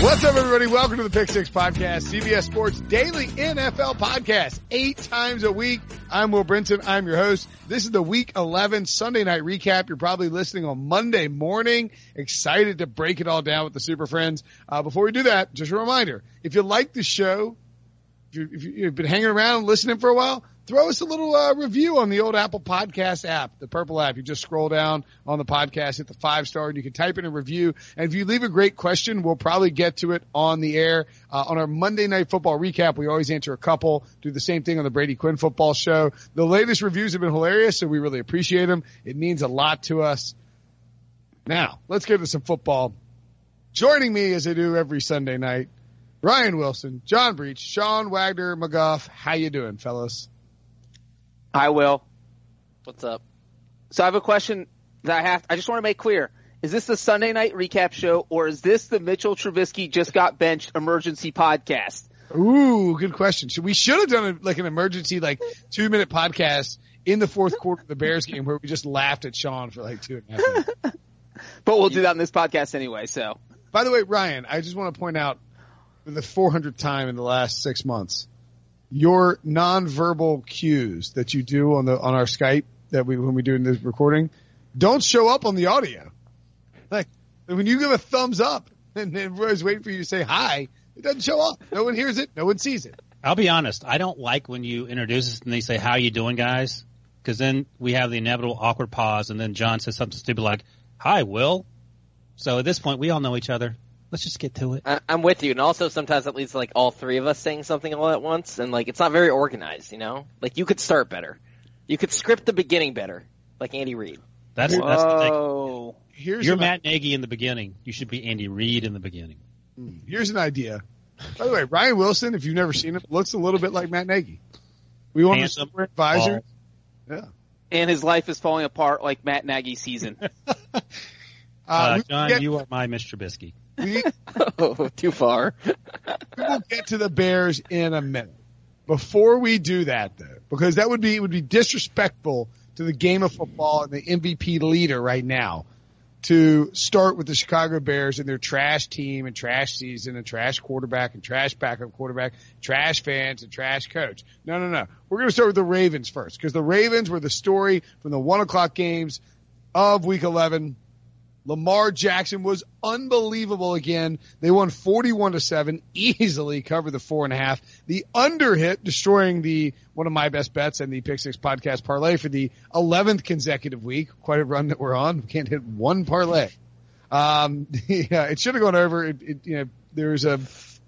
What's up, everybody? Welcome to the Pick Six Podcast, CBS Sports Daily NFL Podcast. Eight times a week. I'm Will Brinson. I'm your host. This is the Week 11 Sunday night recap. You're probably listening on Monday morning. Excited to break it all down with the Super Friends. Uh, before we do that, just a reminder: if you like the show, if, you, if you've been hanging around listening for a while, throw us a little uh, review on the old Apple Podcast app, the purple app. You just scroll down on the podcast, hit the five star, and you can type in a review. And if you leave a great question, we'll probably get to it on the air. Uh, on our Monday Night Football recap, we always answer a couple. Do the same thing on the Brady Quinn Football Show. The latest reviews have been hilarious, so we really appreciate them. It means a lot to us. Now, let's get to some football. Joining me as I do every Sunday night, Ryan Wilson, John Breech, Sean Wagner, McGough. How you doing, fellas? Hi, Will. What's up? So I have a question that I have. I just want to make clear: Is this the Sunday night recap show, or is this the Mitchell Trubisky just got benched emergency podcast? Ooh, good question. Should we should have done a, like an emergency, like two minute podcast in the fourth quarter of the Bears game where we just laughed at Sean for like two and a half minutes. But we'll do that in this podcast anyway. So, By the way, Ryan, I just want to point out for the 400th time in the last six months, your nonverbal cues that you do on the on our Skype that we when we do in this recording don't show up on the audio. Like when you give a thumbs up and everybody's waiting for you to say hi, it doesn't show up. No one hears it. No one sees it. I'll be honest. I don't like when you introduce us and they say, "How you doing, guys?" Because then we have the inevitable awkward pause, and then John says something stupid like, "Hi, Will." So at this point, we all know each other. Let's just get to it. I- I'm with you. And also, sometimes it leads to like all three of us saying something all at once, and like it's not very organized. You know, like you could start better. You could script the beginning better, like Andy Reid. That's that's the thing. Whoa. Here's You're an, Matt Nagy in the beginning. You should be Andy Reid in the beginning. here's an idea. By the way, Ryan Wilson, if you've never seen him, looks a little bit like Matt Nagy. We want him to Handsome, super advisor. bald. Yeah. And his life is falling apart like Matt Nagy's season. Uh, Uh, John, get, you are my Mr. Trubisky. We, oh, too far. we will get to the Bears in a minute. Before we do that, though, because that would be it would be disrespectful to the game of football and the MVP leader right now to start with the Chicago Bears and their trash team and trash season and trash quarterback and trash backup quarterback, trash fans and trash coach. No, no, no. We're going to start with the Ravens first because the Ravens were the story from the one o'clock games of week 11. Lamar Jackson was unbelievable again. They won 41 to 7, easily covered the four and a half. The under hit, destroying the, one of my best bets and the Pick Six podcast parlay for the 11th consecutive week. Quite a run that we're on. We can't hit one parlay. Um, yeah, it should have gone over. It, it, you know, there's a,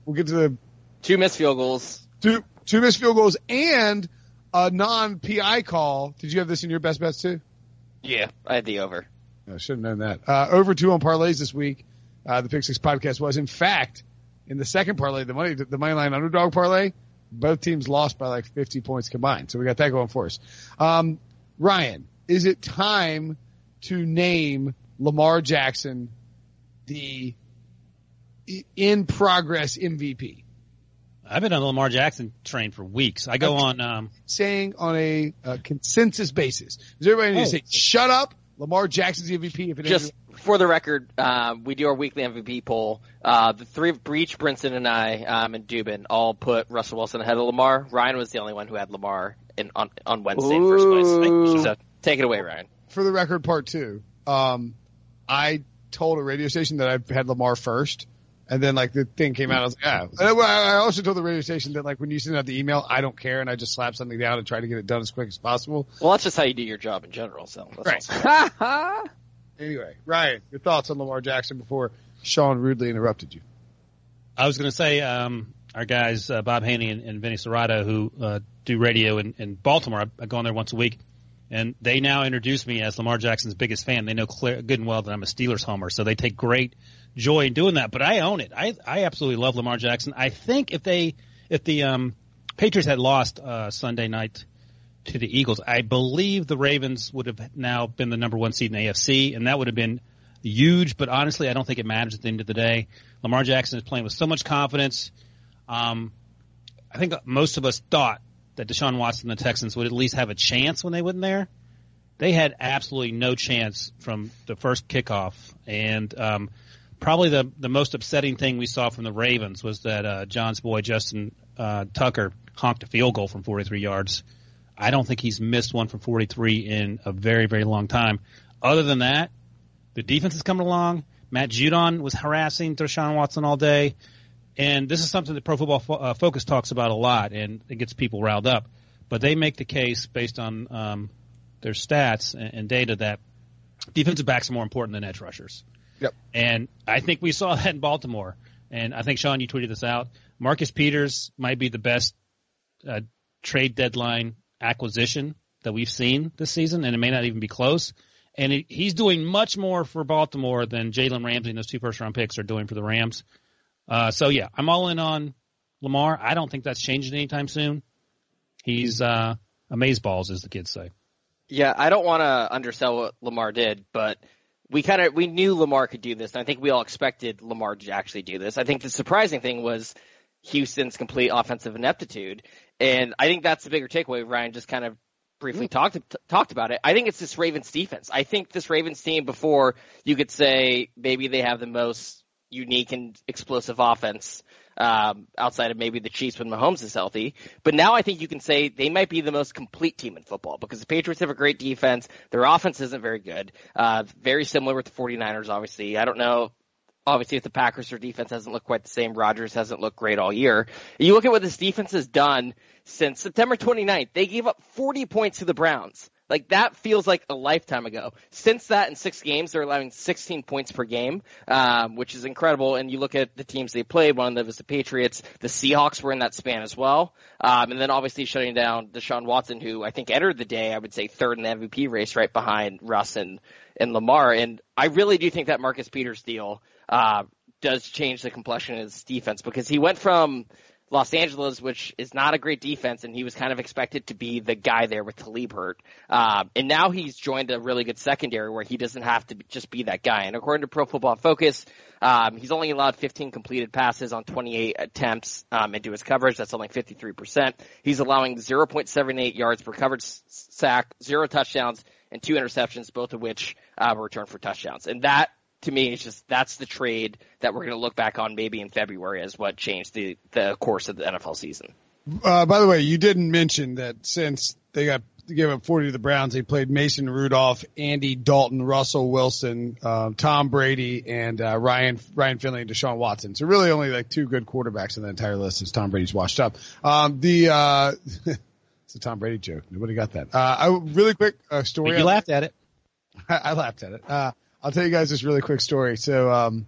we'll get to the Two missed field goals. two, two missed field goals and a non PI call. Did you have this in your best bets too? Yeah, I had the over. I should have known that. Uh, over two on parlays this week. Uh, the Pick Six podcast was, in fact, in the second parlay, the money, the money line underdog parlay, both teams lost by like 50 points combined. So we got that going for us. Um, Ryan, is it time to name Lamar Jackson the in progress MVP? I've been on the Lamar Jackson train for weeks. I go Okay. on. Um, Saying on a, uh consensus basis. Does everybody need to Oh. say, shut up? Lamar Jackson's the MVP if it Just for the record, uh, we do our weekly MVP poll. Uh, the three of Breech, Brinson, and I, um, and Dubin all put Russell Wilson ahead of Lamar. Ryan was the only one who had Lamar in, on, on Wednesday in first place. So take it away, Ryan. for the record, part two. Um, I told a radio station that I had Lamar first, and then like the thing came out. I was like, yeah. And I I also told the radio station that like when you send out the email, I don't care, and I just slap something down and try to get it done as quick as possible. Well, that's just how you do your job in general. So that's Right. awesome. Anyway, Ryan, your thoughts on Lamar Jackson before Sean rudely interrupted you? I was going to say um, our guys uh, Bob Haynie and, and Vinny Cerrato who uh, do radio in, in Baltimore. I, I go on there once a week. And they now introduce me as Lamar Jackson's biggest fan. They know clear, good and well that I'm a Steelers homer, so they take great joy in doing that. But I own it. I I absolutely love Lamar Jackson. I think if they if the um, Patriots had lost uh, Sunday night to the Eagles, I believe the Ravens would have now been the number one seed in the AFC, and that would have been huge. But honestly, I don't think it matters at the end of the day. Lamar Jackson is playing with so much confidence. Um, I think most of us thought that Deshaun Watson and the Texans would at least have a chance when they went in there. They had absolutely no chance from the first kickoff, and um, probably the the most upsetting thing we saw from the Ravens was that uh, John's boy Justin uh, Tucker honked a field goal from 43 yards. I don't think he's missed one from 43 in a very very long time. Other than that, the defense is coming along. Matt Judon was harassing Deshaun Watson all day. And this is something that Pro Football Fo- uh, Focus talks about a lot, and it gets people riled up. But they make the case based on um, their stats and, and data that defensive backs are more important than edge rushers. Yep. And I think we saw that in Baltimore. And I think Sean, you tweeted this out. Marcus Peters might be the best uh, trade deadline acquisition that we've seen this season, and it may not even be close. And it, he's doing much more for Baltimore than Jalen Ramsey and those two first round picks are doing for the Rams. Uh, so yeah, I'm all in on Lamar. I don't think that's changing anytime soon. He's uh, balls, as the kids say. Yeah, I don't want to undersell what Lamar did, but we kind of we knew Lamar could do this, and I think we all expected Lamar to actually do this. I think the surprising thing was Houston's complete offensive ineptitude, and I think that's the bigger takeaway. Ryan just kind of briefly mm. talked talked about it. I think it's this Ravens defense. I think this Ravens team before you could say maybe they have the most unique and explosive offense um, outside of maybe the Chiefs when Mahomes is healthy. But now I think you can say they might be the most complete team in football because the Patriots have a great defense. Their offense isn't very good. Uh, very similar with the 49ers, obviously. I don't know. Obviously, if the Packers, their defense hasn't looked quite the same. Rodgers hasn't looked great all year. You look at what this defense has done since September 29th. They gave up 40 points to the Browns. Like that feels like a lifetime ago. Since that, in six games, they're allowing 16 points per game, um, which is incredible. And you look at the teams they played. One of them is the Patriots. The Seahawks were in that span as well. Um, and then obviously shutting down Deshaun Watson, who I think entered the day, I would say third in the MVP race, right behind Russ and and Lamar. And I really do think that Marcus Peters deal uh, does change the complexion of his defense because he went from Los Angeles, which is not a great defense, and he was kind of expected to be the guy there with Talib hurt. Um, and now he's joined a really good secondary where he doesn't have to just be that guy. And according to Pro Football Focus, um, he's only allowed 15 completed passes on 28 attempts um, into his coverage. That's only 53%. He's allowing 0.78 yards per coverage sack, zero touchdowns, and two interceptions, both of which uh, were returned for touchdowns. And that to me, it's just that's the trade that we're going to look back on maybe in February as what changed the the course of the NFL season. Uh, by the way, you didn't mention that since they got gave up 40 to the Browns, they played Mason Rudolph, Andy Dalton, Russell Wilson, uh, Tom Brady, and uh, Ryan Ryan Finley and Deshaun Watson. So really, only like two good quarterbacks in the entire list since Tom Brady's washed up. Um, the uh, it's a Tom Brady joke. Nobody got that. Uh, I really quick uh, story. But you laughed at it. I, I laughed at it. I'll tell you guys this really quick story. So, um,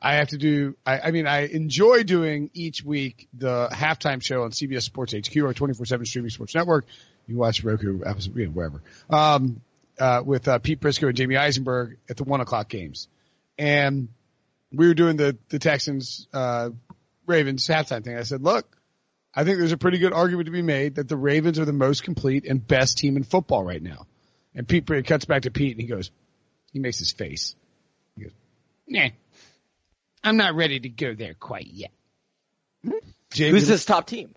I have to do, I, I mean, I enjoy doing each week the halftime show on CBS Sports HQ, our 24-7 streaming sports network. You watch Roku, you know, wherever. Um, uh, with, uh, Pete Prisco and Jamey Eisenberg at the one o'clock games. And we were doing the, the Texans, uh, Ravens halftime thing. I said, look, I think there's a pretty good argument to be made that the Ravens are the most complete and best team in football right now. And Pete cuts back to Pete and he goes, he makes his face. He goes, nah, I'm not ready to go there quite yet. Hmm? Jamie, Who's this top team?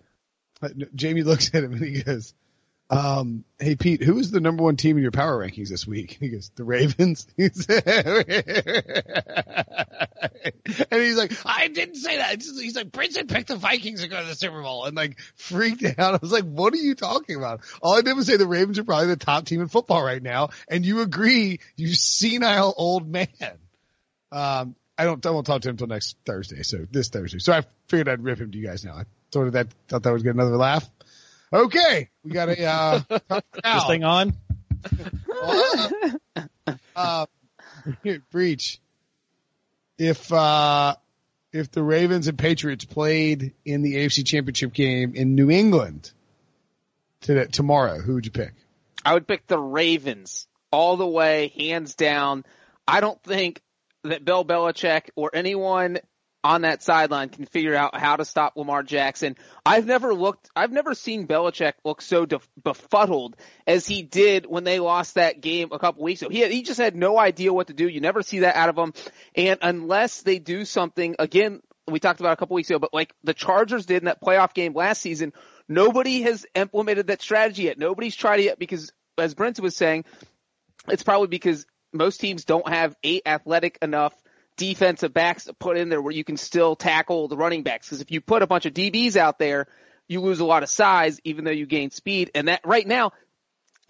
Jamie looks at him and he goes, um, hey Pete, who is the number one team in your power rankings this week? He goes, the Ravens. and he's like, I didn't say that. He's like, Princeton picked the Vikings to go to the Super Bowl and like freaked out. I was like, what are you talking about? All I did was say the Ravens are probably the top team in football right now. And you agree, you senile old man. Um, I don't, I won't talk to him until next Thursday. So this Thursday. So I figured I'd rip him to you guys now. I thought that, thought that would get another laugh. Okay. We got a, uh, this thing on. uh, Breech if uh, if the Ravens and Patriots played in the AFC Championship game in New England today, tomorrow, who would you pick? I would pick the Ravens all the way, hands down. I don't think that Bill Belichick or anyone on that sideline can figure out how to stop Lamar Jackson. I've never looked, I've never seen Belichick look so def- befuddled as he did when they lost that game a couple weeks ago. He had, he just had no idea what to do. You never see that out of him. And unless they do something again, we talked about a couple weeks ago, but like the Chargers did in that playoff game last season, nobody has implemented that strategy yet. Nobody's tried it yet because, as Brent was saying, it's probably because most teams don't have eight athletic enough defensive backs put in there where you can still tackle the running backs. Because if you put a bunch of DBs out there, you lose a lot of size, even though you gain speed. And that right now,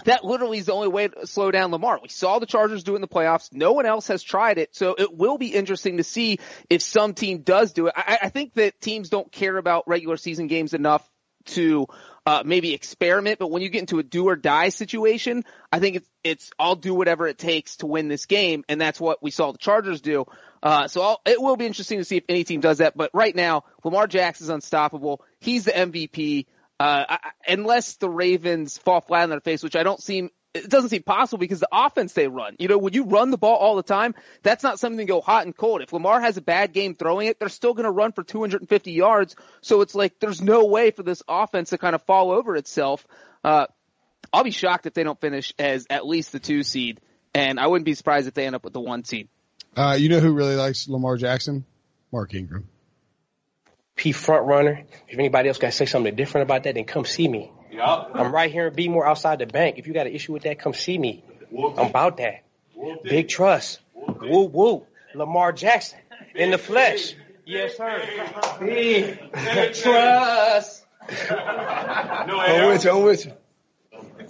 that literally is the only way to slow down Lamar. We saw the Chargers do it in the playoffs. No one else has tried it. So it will be interesting to see if some team does do it. I, I think that teams don't care about regular season games enough to uh, maybe experiment, but when you get into a do or die situation, I think it's it's I'll do whatever it takes to win this game, and that's what we saw the Chargers do. Uh, so I'll, it will be interesting to see if any team does that. But right now, Lamar Jackson's unstoppable. He's the MVP. Uh, I, unless the Ravens fall flat on their face, which I don't seem it doesn't seem possible because the offense they run. You know, when you run the ball all the time, that's not something to go hot and cold. If Lamar has a bad game throwing it, they're still going to run for 250 yards. So it's like there's no way for this offense to kind of fall over itself. Uh, I'll be shocked if they don't finish as at least the two seed, and I wouldn't be surprised if they end up with the one seed. Uh, you know who really likes Lamar Jackson? Mark Ingram. P front runner. If anybody else got to say something different about that, then come see me. Yep. I'm right here in Bmore outside the bank. If you got an issue with that, come see me. I'm about that. Big trust. Woo woo. Lamar Jackson in the flesh. Yes, sir. Big trust. no, I'm with you. I'm with you.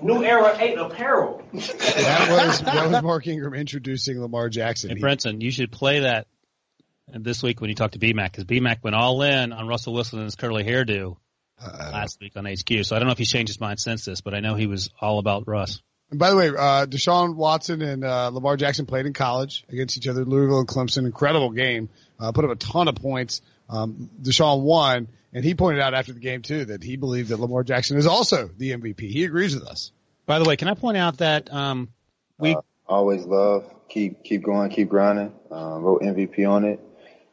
New Era 8 apparel. that was that was Mark Ingram introducing Lamar Jackson. And Brenton, you should play that this week when you talk to BMAC because BMAC went all in on Russell Wilson and his curly hairdo uh, last week on HQ. So I don't know if he's changed his mind since this, but I know he was all about Russ. And by the way, uh, Deshaun Watson and uh, Lamar Jackson played in college against each other. Louisville and Clemson, incredible game. Uh, put up a ton of points. Um, Deshaun won, and he pointed out after the game too that he believed that Lamar Jackson is also the MVP. He agrees with us. By the way, can I point out that um, we uh, always love keep keep going, keep grinding. Uh, wrote MVP on it.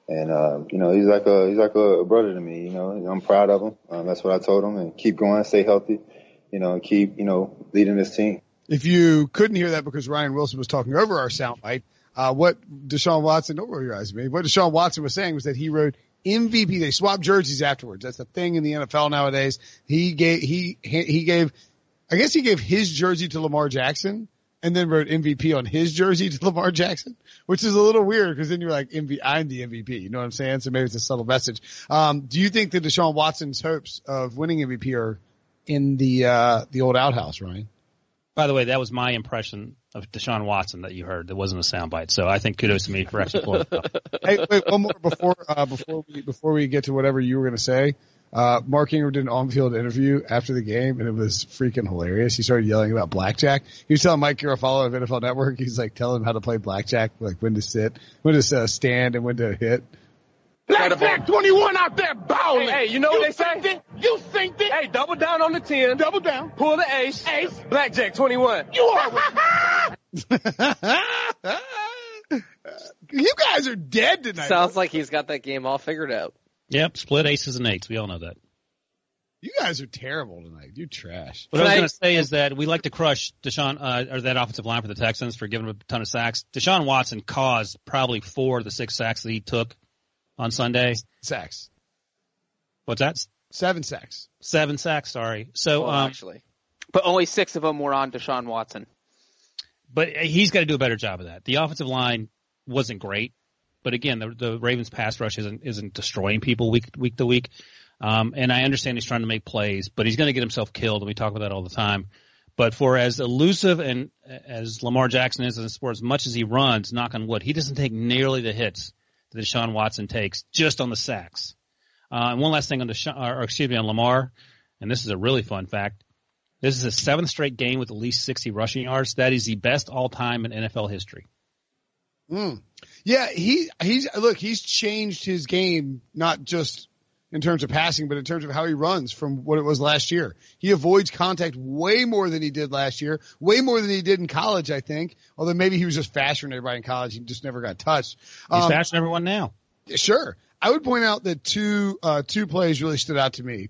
And, uh, you know, he's like a, he's like a brother to me, you know, I'm proud of him. Um, that's what I told him and keep going, stay healthy, you know, keep, you know, leading this team. If you couldn't hear that because Ryan Wilson was talking over our soundbite, uh, what Deshaun Watson, don't roll your eyes at me, what Deshaun Watson was saying was that he wrote MVP. They swapped jerseys afterwards. That's the thing in the NFL nowadays. He gave, he, he gave, I guess he gave his jersey to Lamar Jackson and then wrote MVP on his jersey to Lamar Jackson, which is a little weird because then you're like, MV, I'm the MVP. You know what I'm saying? So maybe it's a subtle message. Um, do you think that Deshaun Watson's hopes of winning MVP are in the, uh, the old outhouse, Ryan? By the way, that was my impression of Deshaun Watson that you heard. That wasn't a soundbite. So I think kudos to me for actually pulling it up. Hey, wait, one more before, uh, before we, before we get to whatever you were going to say. Uh, Mark Ingram did an on-field interview after the game, and it was freaking hilarious. He started yelling about blackjack. He was telling Mike Garafolo of NFL Network, he's like telling him how to play blackjack, like when to sit, when to uh, stand, and when to hit. Blackjack 21 out there bowling. Hey, hey you know you what they say? It? You think it? Hey, double down on the 10. Double down. Pull the ace. Ace. Blackjack 21. You are. you guys are dead tonight. Sounds like he's got that game all figured out. Yep, split aces and eights. We all know that. You guys are terrible tonight. You're trash. What Can I was going to say is that we like to crush Deshaun uh, or that offensive line for the Texans for giving him a ton of sacks. Deshaun Watson caused probably four of the six sacks that he took on Sunday. Sacks. What's that? Seven sacks. Seven sacks. Sorry. So well, um, actually, but only six of them were on Deshaun Watson. But he's got to do a better job of that. The offensive line wasn't great, but again, the, the Ravens pass rush isn't isn't destroying people week week to week. Um, and I understand he's trying to make plays, but he's going to get himself killed, and we talk about that all the time. But for as elusive and as Lamar Jackson is in the sport, as much as he runs, knock on wood, he doesn't take nearly the hits that Deshaun Watson takes just on the sacks. Uh, and one last thing on Deshaun, or excuse me, on Lamar, and this is a really fun fact. This is a seventh straight game with at least 60 rushing yards. That is the best all time in NFL history. Mm. Yeah, he he's look, he's changed his game not just in terms of passing, but in terms of how he runs from what it was last year. He avoids contact way more than he did last year, way more than he did in college, I think. Although maybe he was just faster than everybody in college. He just never got touched. He's Um, faster than everyone now. Sure. I would point out that two, uh, two plays really stood out to me.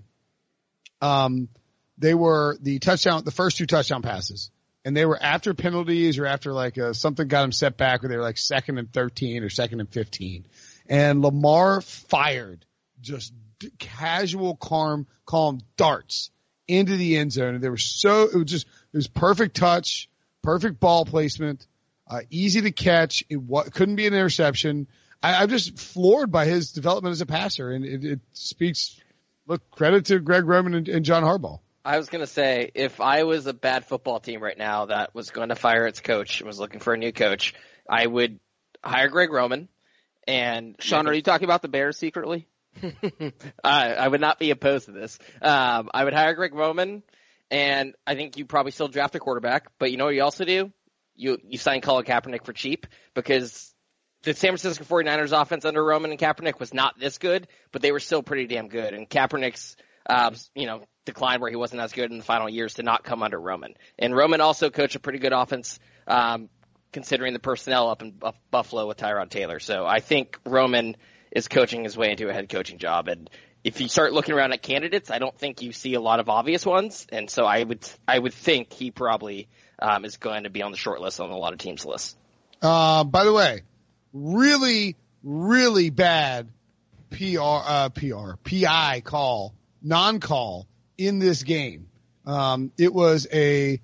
Um, they were the touchdown, the first two touchdown passes. And they were after penalties or after like uh something got them set back where they were like second and 13 or second and 15. And Lamar fired just casual, calm, calm darts into the end zone. And they were so, it was just, it was perfect touch, perfect ball placement, uh, easy to catch. It wa- couldn't be an interception. I, I'm just floored by his development as a passer, and it, it speaks. Look, credit to Greg Roman and, and John Harbaugh. I was gonna say, if I was a bad football team right now that was going to fire its coach and was looking for a new coach, I would hire Greg Roman. And Sean, are you talking about the Bears secretly? I, I would not be opposed to this. Um, I would hire Greg Roman, and I think you probably still draft a quarterback. But you know what you also do? You you sign Colin Kaepernick for cheap because the San Francisco 49ers offense under Roman and Kaepernick was not this good, but they were still pretty damn good. And Kaepernick's um, you know decline where he wasn't as good in the final years to not come under Roman. And Roman also coached a pretty good offense. Um, considering the personnel up in Buff- Buffalo with Tyrod Taylor. So I think Roman is coaching his way into a head coaching job. And if you start looking around at candidates, I don't think you see a lot of obvious ones. And so I would, I would think he probably um, is going to be on the short list on a lot of teams' lists. Uh, by the way, really, really bad PR, uh, PR, PI call, non-call in this game. Um, it was a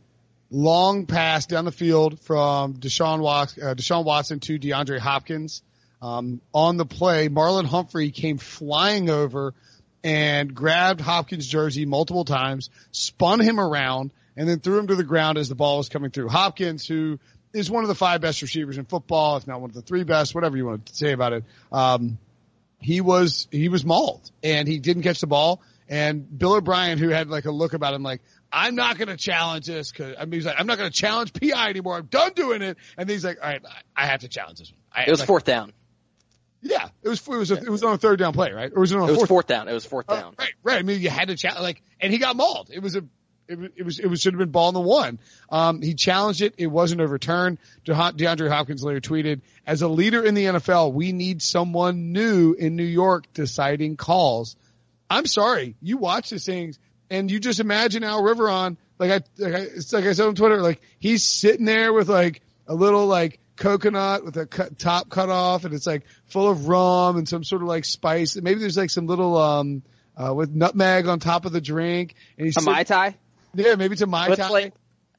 long pass down the field from Deshaun, Watson, uh, Deshaun Watson to DeAndre Hopkins. Um, on the play, Marlon Humphrey came flying over and grabbed Hopkins' jersey multiple times, spun him around, and then threw him to the ground as the ball was coming through. Hopkins, who is one of the five best receivers in football, if not one of the three best, whatever you want to say about it. Um, he was he was mauled and he didn't catch the ball. And Bill O'Brien, who had like a look about him, like I'm not going to challenge this because I mean he's like I'm not going to challenge PI anymore. I'm done doing it. And then he's like, all right, I have to challenge this one. I, It was like, fourth down. Yeah, it was it was a, it was on a third down play, right? Or was it on a It was fourth? fourth down. It was fourth Oh, down. right, right. I mean, you had to challenge, like, and he got mauled. It was a, it was, it was, it was should have been ball in the one. Um, he challenged it. It wasn't overturned. De- DeAndre Hopkins later tweeted, as a leader in the NFL, we need someone new in New York deciding calls. I'm sorry. You watch these things and you just imagine Al Riveron, like I, like I, it's like I said on Twitter, like he's sitting there with like a little like coconut with a cut, top cut off and it's like full of rum and some sort of like spice. And maybe there's like some little, um, uh, with nutmeg on top of the drink and he's A sit- Mai Tai? yeah, maybe it's a Mai Let's Tai play-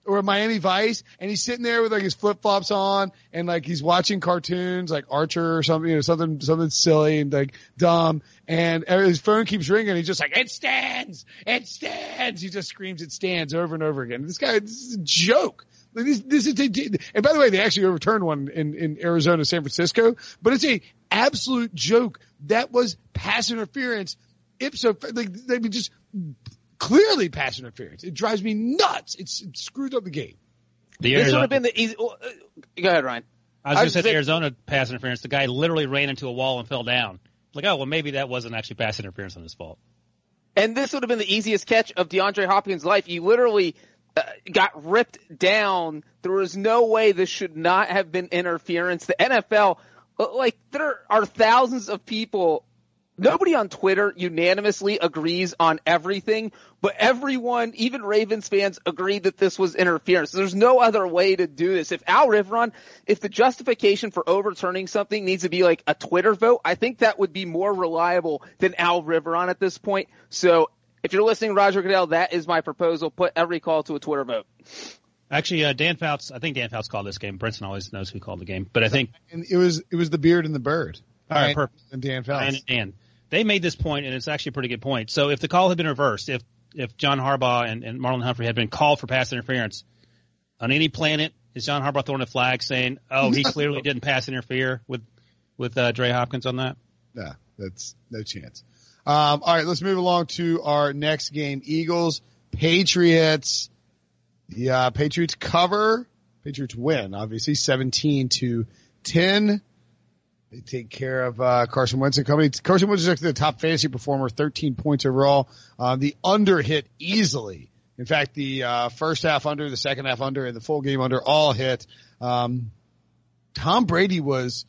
or Miami Vice, and he's sitting there with like his flip flops on, and like he's watching cartoons like Archer or something, you know, something something silly and like dumb, and his phone keeps ringing. He's just like, "It stands, it stands." He just screams, "It stands" over and over again. This guy, this is a joke. Like, This, this is, and by the way, they actually overturned one in, in Arizona, San Francisco, but it's a absolute joke. That was pass interference. Ipso, like, they just clearly pass interference. It drives me nuts. It's, it screwed up the game. The This would have been the easy. well, uh, Go ahead, Ryan. I was going I to say the Arizona pass interference. The guy literally ran into a wall and fell down. Like, oh well, maybe that wasn't actually pass interference on his fault. And this would have been the easiest catch of DeAndre Hopkins' life. You literally uh, got ripped down. There was no way this should not have been interference. The NFL, uh, like, there are thousands of people. Nobody on Twitter unanimously agrees on everything, but everyone, even Ravens fans, agreed that this was interference. There's no other way to do this. If Al Riveron, if the justification for overturning something needs to be like a Twitter vote, I think that would be more reliable than Al Riveron at this point. So if you're listening, Roger Goodell, that is my proposal. Put every call to a Twitter vote. Actually, uh, Dan Fouts, I think Dan Fouts called this game. Brinson always knows who called the game, but I think And it was, it was the beard and the bird. All right, perfect. And Dan Ryan Phelps. and Dan, they made this point, and it's actually a pretty good point. So if the call had been reversed, if if John Harbaugh and, and Marlon Humphrey had been called for pass interference on any planet, is John Harbaugh throwing a flag saying, "Oh, he clearly didn't pass interfere with with uh, Dre Hopkins on that"? No, that's no chance. Um, all right, let's move along to our next game. Eagles, Patriots. Yeah, Patriots cover. Patriots win, obviously, 17 to 10. They take care of uh, Carson Wentz and company. Carson Wentz is actually the top fantasy performer, 13 points overall. Uh, the under hit easily. In fact, the uh, first half under, the second half under, and the full game under all hit. Um, Tom Brady was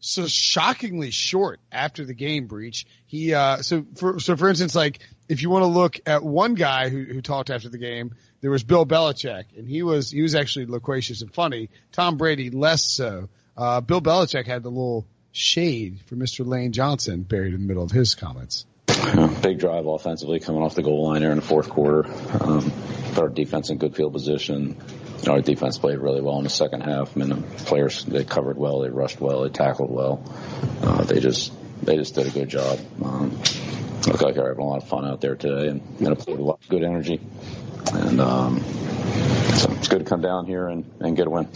so shockingly short after the game Breech. He uh, so for so for instance, like if you want to look at one guy who, who talked after the game, there was Bill Belichick, and he was he was actually loquacious and funny. Tom Brady less so. Uh, Bill Belichick had the little shade for Mr. Lane Johnson buried in the middle of his comments. Big drive offensively coming off the goal line there in the fourth quarter. Um, put our defense in good field position. You know, our defense played really well in the second half. I mean, the players they covered well, they rushed well, they tackled well. Uh, they just they just did a good job. Um, look like they're having a lot of fun out there today, and going to play with a lot of good energy. And um, so it's good to come down here and, and get a win.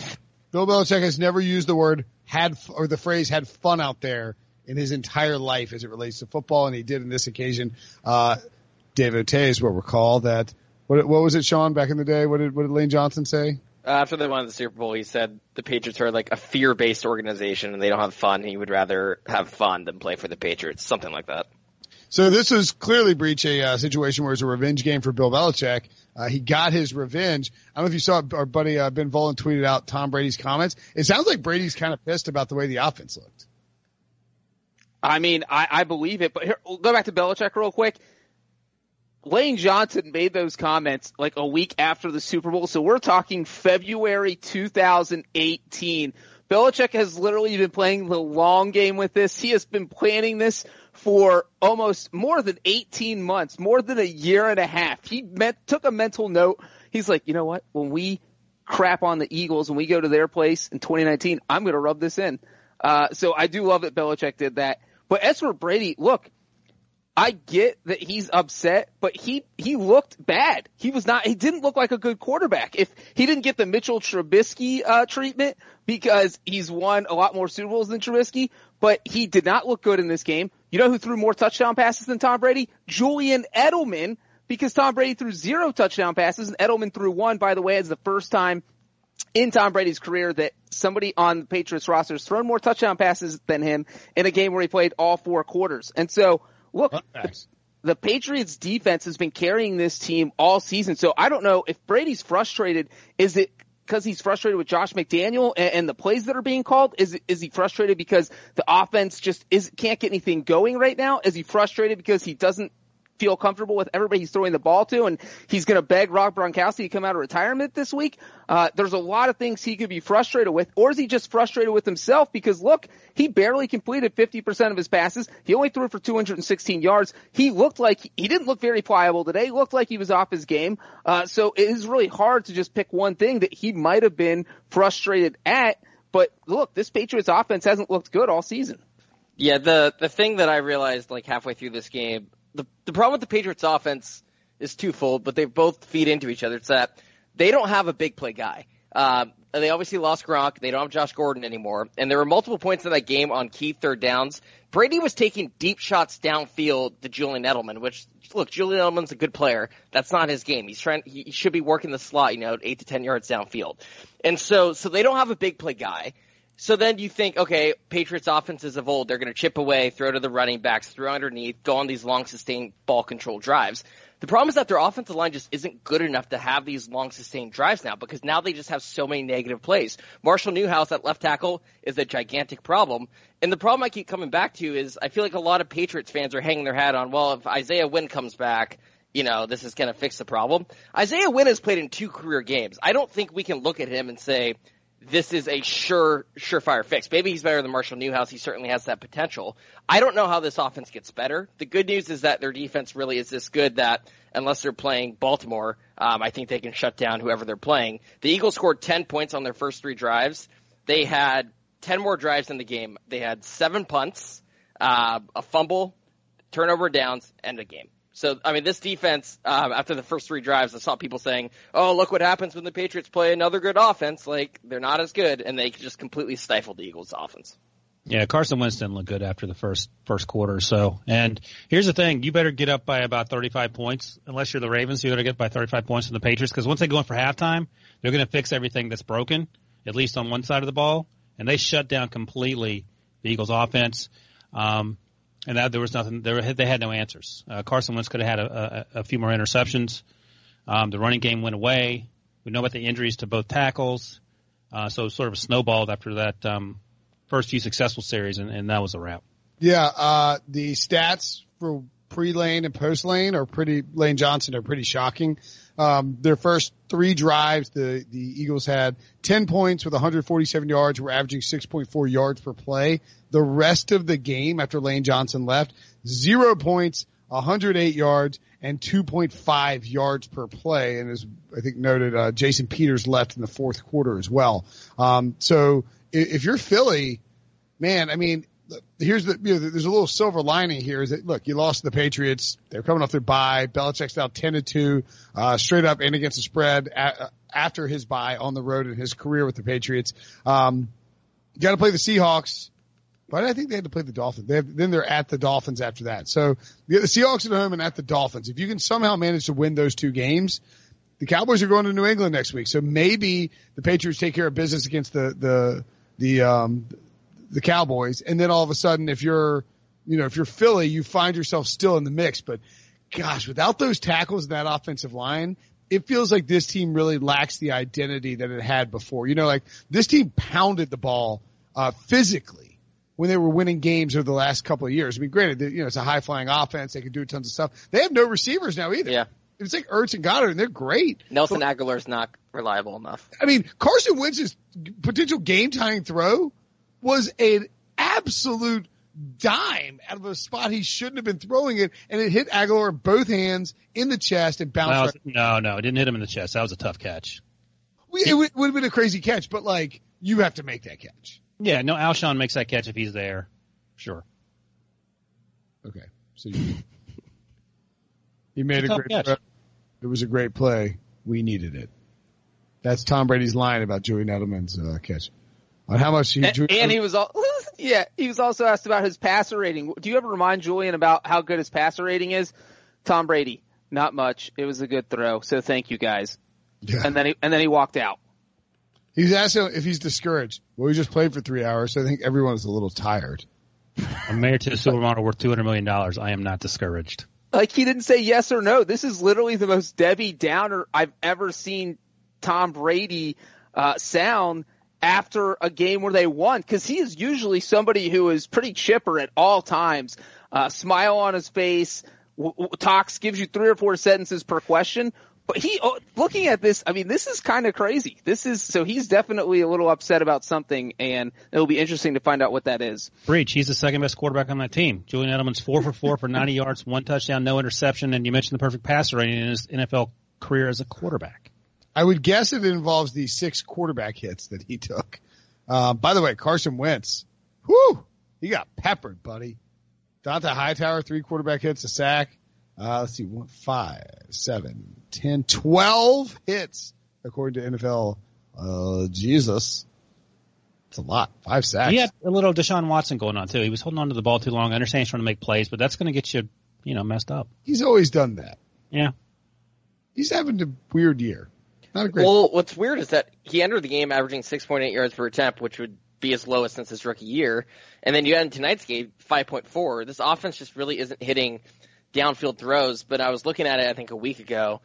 Bill Belichick has never used the word had or the phrase had fun out there in his entire life as it relates to football, and he did in this occasion. Uh, David Tays will recall that. What, what was it, Sean, back in the day? What did, what did Lane Johnson say? Uh, after they won the Super Bowl, he said the Patriots are like a fear-based organization and they don't have fun. He would rather have fun than play for the Patriots, something like that. So this was clearly Breech a uh, situation where it's a revenge game for Bill Belichick. Uh, he got his revenge. I don't know if you saw our buddy uh, Ben Volin tweeted out Tom Brady's comments. It sounds like Brady's kind of pissed about the way the offense looked. I mean, I, I believe it, but here, we'll go back to Belichick real quick. Lane Johnson made those comments like a week after the Super Bowl, so we're talking February 2018. Belichick has literally been playing the long game with this. He has been planning this for almost more than 18 months, more than a year and a half. He met, took a mental note. He's like, you know what? When we crap on the Eagles, when we go to their place in 2019, I'm going to rub this in. Uh, so I do love that Belichick did that. But as for Brady, look, I get that he's upset, but he he looked bad. He was not. He didn't look like a good quarterback. If he didn't get the Mitchell Trubisky uh, treatment because he's won a lot more Super Bowls than Trubisky, but he did not look good in this game. You know who threw more touchdown passes than Tom Brady? Julian Edelman, because Tom Brady threw zero touchdown passes and Edelman threw one. By the way, it's the first time in Tom Brady's career that somebody on the Patriots roster has thrown more touchdown passes than him in a game where he played all four quarters. And so look, the, the, Patriots defense has been carrying this team all season. So I don't know if Brady's frustrated. Is it because he's frustrated with Josh McDaniel and, and, the plays that are being called? Is is he frustrated because the offense just is can't get anything going right now? Is he frustrated because he doesn't feel comfortable with everybody he's throwing the ball to, and he's going to beg Rob Gronkowski to come out of retirement this week. Uh, there's a lot of things he could be frustrated with, or is he just frustrated with himself? Because look, he barely completed 50% of his passes. He only threw for 216 yards. He looked like he didn't look very pliable today. He looked like he was off his game. Uh, so it is really hard to just pick one thing that he might have been frustrated at. But look, this Patriots offense hasn't looked good all season. Yeah, the the thing that I realized like halfway through this game the the problem with the Patriots offense is twofold, but they both feed into each other. It's that they don't have a big play guy. Um, they obviously lost Gronk. They don't have Josh Gordon anymore. And there were multiple points in that game on key third downs. Brady was taking deep shots downfield to Julian Edelman, which, look, Julian Edelman's a good player. That's not his game. He's trying, he should be working the slot, you know, eight to ten yards downfield. And so, so they don't have a big play guy. So then you think, okay, Patriots offenses of old, they're going to chip away, throw to the running backs, throw underneath, go on these long sustained ball control drives. The problem is that their offensive line just isn't good enough to have these long sustained drives now because now they just have so many negative plays. Marshall Newhouse at left tackle is a gigantic problem. And the problem I keep coming back to is I feel like a lot of Patriots fans are hanging their hat on, well, if Isaiah Wynn comes back, you know, this is going to fix the problem. Isaiah Wynn has played in two career games. I don't think we can look at him and say, this is a sure surefire fix. Maybe he's better than Marshall Newhouse. He certainly has that potential. I don't know how this offense gets better. The good news is that their defense really is this good that unless they're playing Baltimore, um, I think they can shut down whoever they're playing. The Eagles scored 10 points on their first three drives. They had 10 more drives in the game. They had seven punts, uh, a fumble, turnover downs, and a game. So, I mean, this defense, um, after the first three drives, I saw people saying, oh, look what happens when the Patriots play another good offense. Like, they're not as good, and they just completely stifled the Eagles' offense. Yeah, Carson Wentz didn't look good after the first first quarter. So, and here's the thing: you better get up by about 35 points. Unless you're the Ravens, you better get by 35 points from the Patriots because once they go in for halftime, they're going to fix everything that's broken, at least on one side of the ball, and they shut down completely the Eagles' offense. Um, and that there was nothing. There they had no answers. Uh, Carson Wentz could have had a, a, a few more interceptions. Um, the running game went away. We know about the injuries to both tackles, uh, so sort of snowballed after that um, first few successful series, and, and that was a wrap. Yeah, uh, the stats for pre-Lane and post-Lane are pretty, Lane Johnson are pretty shocking. Um, their first three drives, the, the Eagles had 10 points with 147 yards, were averaging 6.4 yards per play. The rest of the game after Lane Johnson left, zero points, 108 yards, and 2.5 yards per play. And as I think noted, uh, Jason Peters left in the fourth quarter as well. Um, so if, if you're Philly, man, I mean, here's the you know, there's a little silver lining here is that look you lost the Patriots. They're coming off their bye. Belichick's now ten to two uh, straight up and against the spread a, after his bye on the road in his career with the Patriots. Um, got to play the Seahawks but I think they had to play the Dolphins. They have, then they're at the Dolphins after that. So the Seahawks at home and at the Dolphins. If you can somehow manage to win those two games the Cowboys are going to New England next week. So maybe the Patriots take care of business against the the the um the Cowboys, and then all of a sudden, if you're, you know, if you're Philly, you find yourself still in the mix. But gosh, without those tackles and that offensive line, it feels like this team really lacks the identity that it had before. You know, like this team pounded the ball uh, physically when they were winning games over the last couple of years. I mean, granted, you know, it's a high flying offense; they can do tons of stuff. They have no receivers now either. Yeah. It's like Ertz and Goedert, and they're great. Nelson but, Agholor's not reliable enough. I mean, Carson Wentz's potential game tying throw was an absolute dime out of a spot he shouldn't have been throwing it, and it hit Agholor both hands in the chest and bounced. Well, right. No, no, it didn't hit him in the chest. That was a tough catch. We, it would, would have been a crazy catch, but like you have to make that catch. Yeah, no, Alshon makes that catch if he's there. Sure. Okay, so you, he made a a great. tough Play. It was a great play. We needed it. That's Tom Brady's line about Julian Edelman's uh, catch. On how much he, And, and he was all, yeah, he was also asked about his passer rating. Do you ever remind Julian about how good his passer rating is? Tom Brady, not much. It was a good throw, so thank you guys. Yeah. And then he and then he walked out. He's asking if he's discouraged. Well, we just played for three hours, so I think everyone's a little tired. A mayor to the silver model worth two hundred million dollars. I am not discouraged. Like he didn't say yes or no. This is literally the most Debbie Downer I've ever seen Tom Brady uh, sound after a game where they won because he is usually somebody who is pretty chipper at all times. Uh, smile on his face, w- w- talks, gives you three or four sentences per question. But he, oh, looking at this, I mean, this is kind of crazy. This is, so he's definitely a little upset about something and it'll be interesting to find out what that is. Breech, he's the second best quarterback on that team. Julian Edelman's four for four for 90 yards, one touchdown, no interception, and you mentioned the perfect passer rating in his NFL career as a quarterback. I would guess it involves the six quarterback hits that he took. Uh, by the way, Carson Wentz, whoo, he got peppered, buddy. Dont'a Hightower, three quarterback hits, a sack. Uh, let's see, one, five, seven, ten, twelve hits according to NFL. Uh, Jesus. It's a lot. Five sacks. He had a little Deshaun Watson going on too. He was holding on to the ball too long. I understand he's trying to make plays, but that's going to get you, you know, messed up. He's always done that. Yeah. He's having a weird year. Not a great. Well, what's weird is that he entered the game averaging 6.8 yards per attempt, which would be his lowest since his rookie year. And then you had tonight's game 5.4. This offense just really isn't hitting downfield throws. But I was looking at it, I think, a week ago.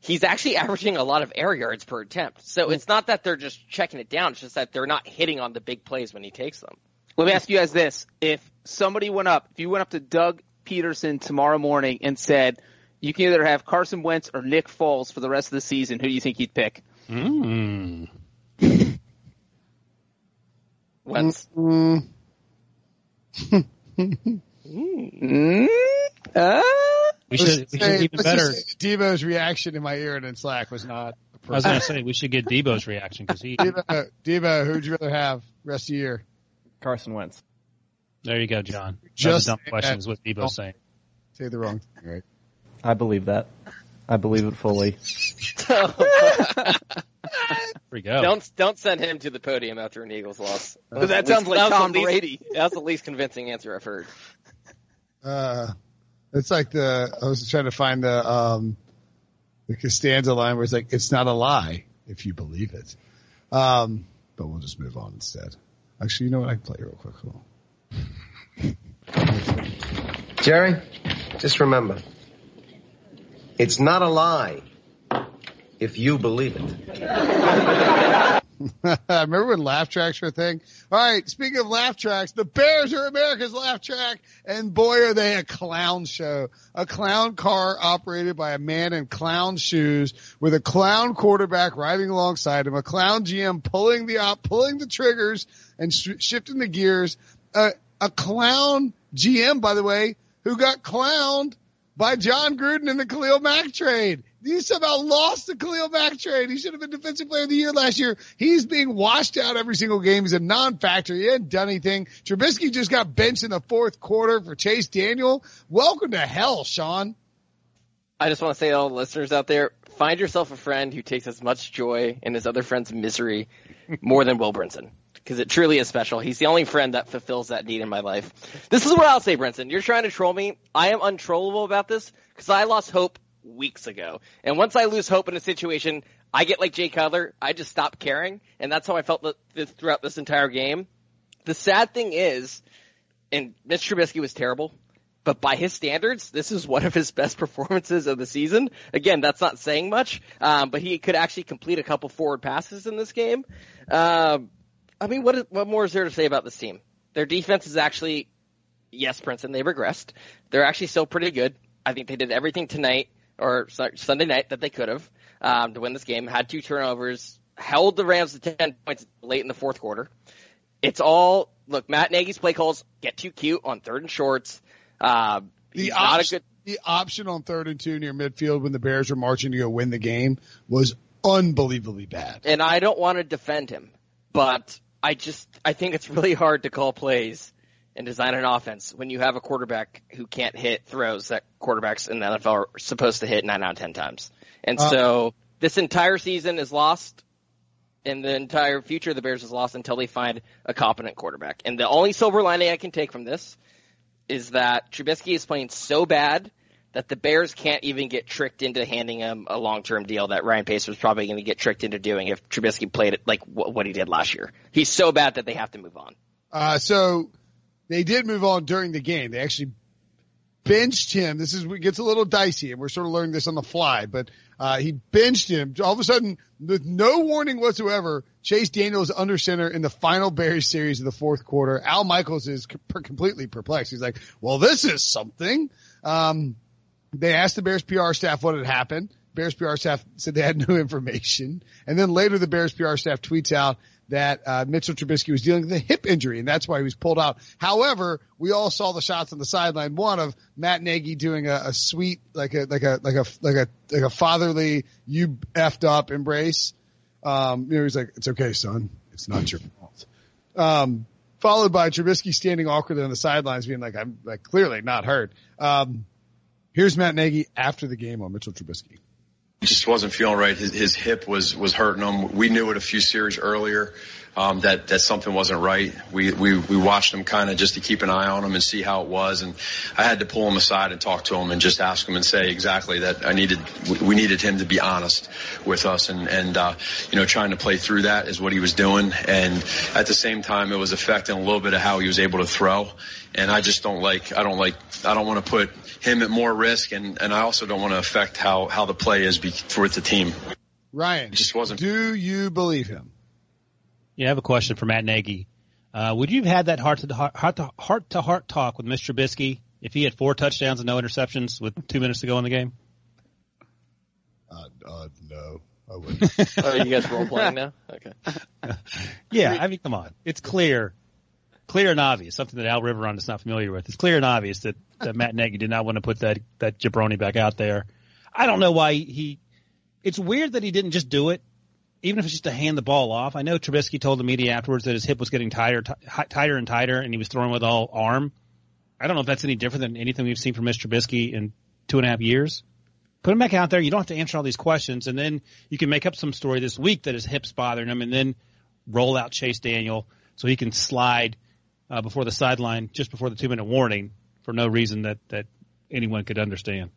He's actually averaging a lot of air yards per attempt. So hmm. it's not that they're just checking it down. It's just that they're not hitting on the big plays when he takes them. Let me ask you guys this. If somebody went up, if you went up to Doug Pederson tomorrow morning and said, you can either have Carson Wentz or Nick Foles for the rest of the season, who do you think you'd pick? Mm. Wentz. Mm, Mm, uh, We should, we should say- even better. just say Devo's reaction in my ear and in Slack was not I was going to say we should get Debo's reaction because he. Devo, Devo, who'd you rather have rest of the year? Carson Wentz. There you go, John. Just Just dumb say question that. is what Debo's saying. Say the wrong thing, right? I believe that. I believe it fully. There we go. Don't don't send him to the podium after an Eagles loss. that That sounds was like the Tom least- Brady. That was the least convincing answer I've heard. Uh, it's like the, I was trying to find the, um, the Costanza line where it's like, it's not a lie if you believe it. Um, but we'll just move on instead. Actually, you know what? I can play real quick. Hold on. Jerry, just remember, it's not a lie if you believe it. I remember when laugh tracks were a thing? All right, speaking of laugh tracks, the Bears are America's laugh track, and boy are they a clown show. A clown car operated by a man in clown shoes with a clown quarterback riding alongside him, a clown GM pulling the op, pulling the triggers and sh- shifting the gears. Uh, a clown GM, by the way, who got clowned by Jon Gruden in the Khalil Mack trade. You somehow lost the Khalil Mack trade. He should have been defensive player of the year last year. He's being washed out every single game. He's a non-factor. He hadn't done anything. Trubisky just got benched in the fourth quarter for Chase Daniel. Welcome to hell, Sean. I just want to say to all the listeners out there, find yourself a friend who takes as much joy in his other friend's misery more than Will Brinson. Because it truly is special. He's the only friend that fulfills that need in my life. This is what I'll say, Brinson. You're trying to troll me. I am untrollable about this because I lost hope weeks ago. And once I lose hope in a situation, I get like Jay Cutler. I just stop caring. And that's how I felt th- throughout this entire game. The sad thing is, and Mitch Trubisky was terrible, but by his standards, this is one of his best performances of the season. Again, that's not saying much, um, but he could actually complete a couple forward passes in this game. Um, I mean, what, is, what more is there to say about this team? Their defense is actually, yes, Brinson, they regressed. They're actually still pretty good. I think they did everything tonight or Sunday night that they could have um, to win this game. Had two turnovers, held the Rams to ten points late in the fourth quarter. It's all look. Matt Nagy's play calls get too cute on third and shorts. Uh, The he's not a option, good. the option on third and two near midfield when the Bears were marching to go win the game was unbelievably bad. And I don't want to defend him, but I just I think it's really hard to call plays and design an offense when you have a quarterback who can't hit throws that quarterbacks in the NFL are supposed to hit nine out of ten times. And Uh, so this entire season is lost, and the entire future of the Bears is lost until they find a competent quarterback. And the only silver lining I can take from this is that Trubisky is playing so bad that the Bears can't even get tricked into handing him a long-term deal that Ryan Pace was probably going to get tricked into doing if Trubisky played it like wh- what he did last year. He's so bad that they have to move on. Uh, so they did move on during the game. They actually benched him. This is, it gets a little dicey and we're sort of learning this on the fly, but, uh, he benched him. All of a sudden, with no warning whatsoever, Chase Daniel's under center in the final Bears series of the fourth quarter. Al Michaels is co- completely perplexed. He's like, well, this is something. Um, they asked the Bears PR staff what had happened. Bears PR staff said they had no information. And then later the Bears PR staff tweets out that uh, Mitchell Trubisky was dealing with a hip injury and that's why he was pulled out. However, we all saw the shots on the sideline. One of Matt Nagy doing a, a sweet, like a, like a, like a, like a, like a fatherly, you effed up embrace. Um, you know, he's like, it's okay, son. It's not your fault. Um, followed by Trubisky standing awkwardly on the sidelines being like, I'm like clearly not hurt. Um, here's Matt Nagy after the game on Mitchell Trubisky. just wasn't feeling right. His, his hip was was hurting him. We knew it a few series earlier um, that that something wasn't right. We we we watched him kind of just to keep an eye on him and see how it was. And I had to pull him aside and talk to him and just ask him and say exactly that I needed we- needed him to be honest with us and and uh, you know trying to play through that is what he was doing. And at the same time, it was affecting a little bit of how he was able to throw. And I just don't like I don't like I don't want to put him at more risk, and, and I also don't want to affect how, how the play is be, for the team. Ryan, It just wasn't. do you believe him? Yeah, I have a question for Matt Nagy. Uh, would you have had that heart to heart, heart to heart to heart talk with Mr. Trubisky if he had four touchdowns and no interceptions with two minutes to go in the game? Uh, uh, no, I wouldn't. Oh, you guys role playing now? Okay. Yeah, I mean, come on, it's clear, clear and obvious. Something that Al Riveron is not familiar with. It's clear and obvious that, that Matt Nagy did not want to put that that jabroni back out there. I don't know why he. It's weird that he didn't just do it, even if it's just to hand the ball off. I know Trubisky told the media afterwards that his hip was getting tighter, t- tighter and tighter, and he was throwing with all arm. I don't know if that's any different than anything we've seen from Mr. Trubisky in two and a half years. Put him back out there. You don't have to answer all these questions, and then you can make up some story this week that his hips bothering him, and then roll out Chase Daniel so he can slide uh, before the sideline just before the two minute warning for no reason that that anyone could understand.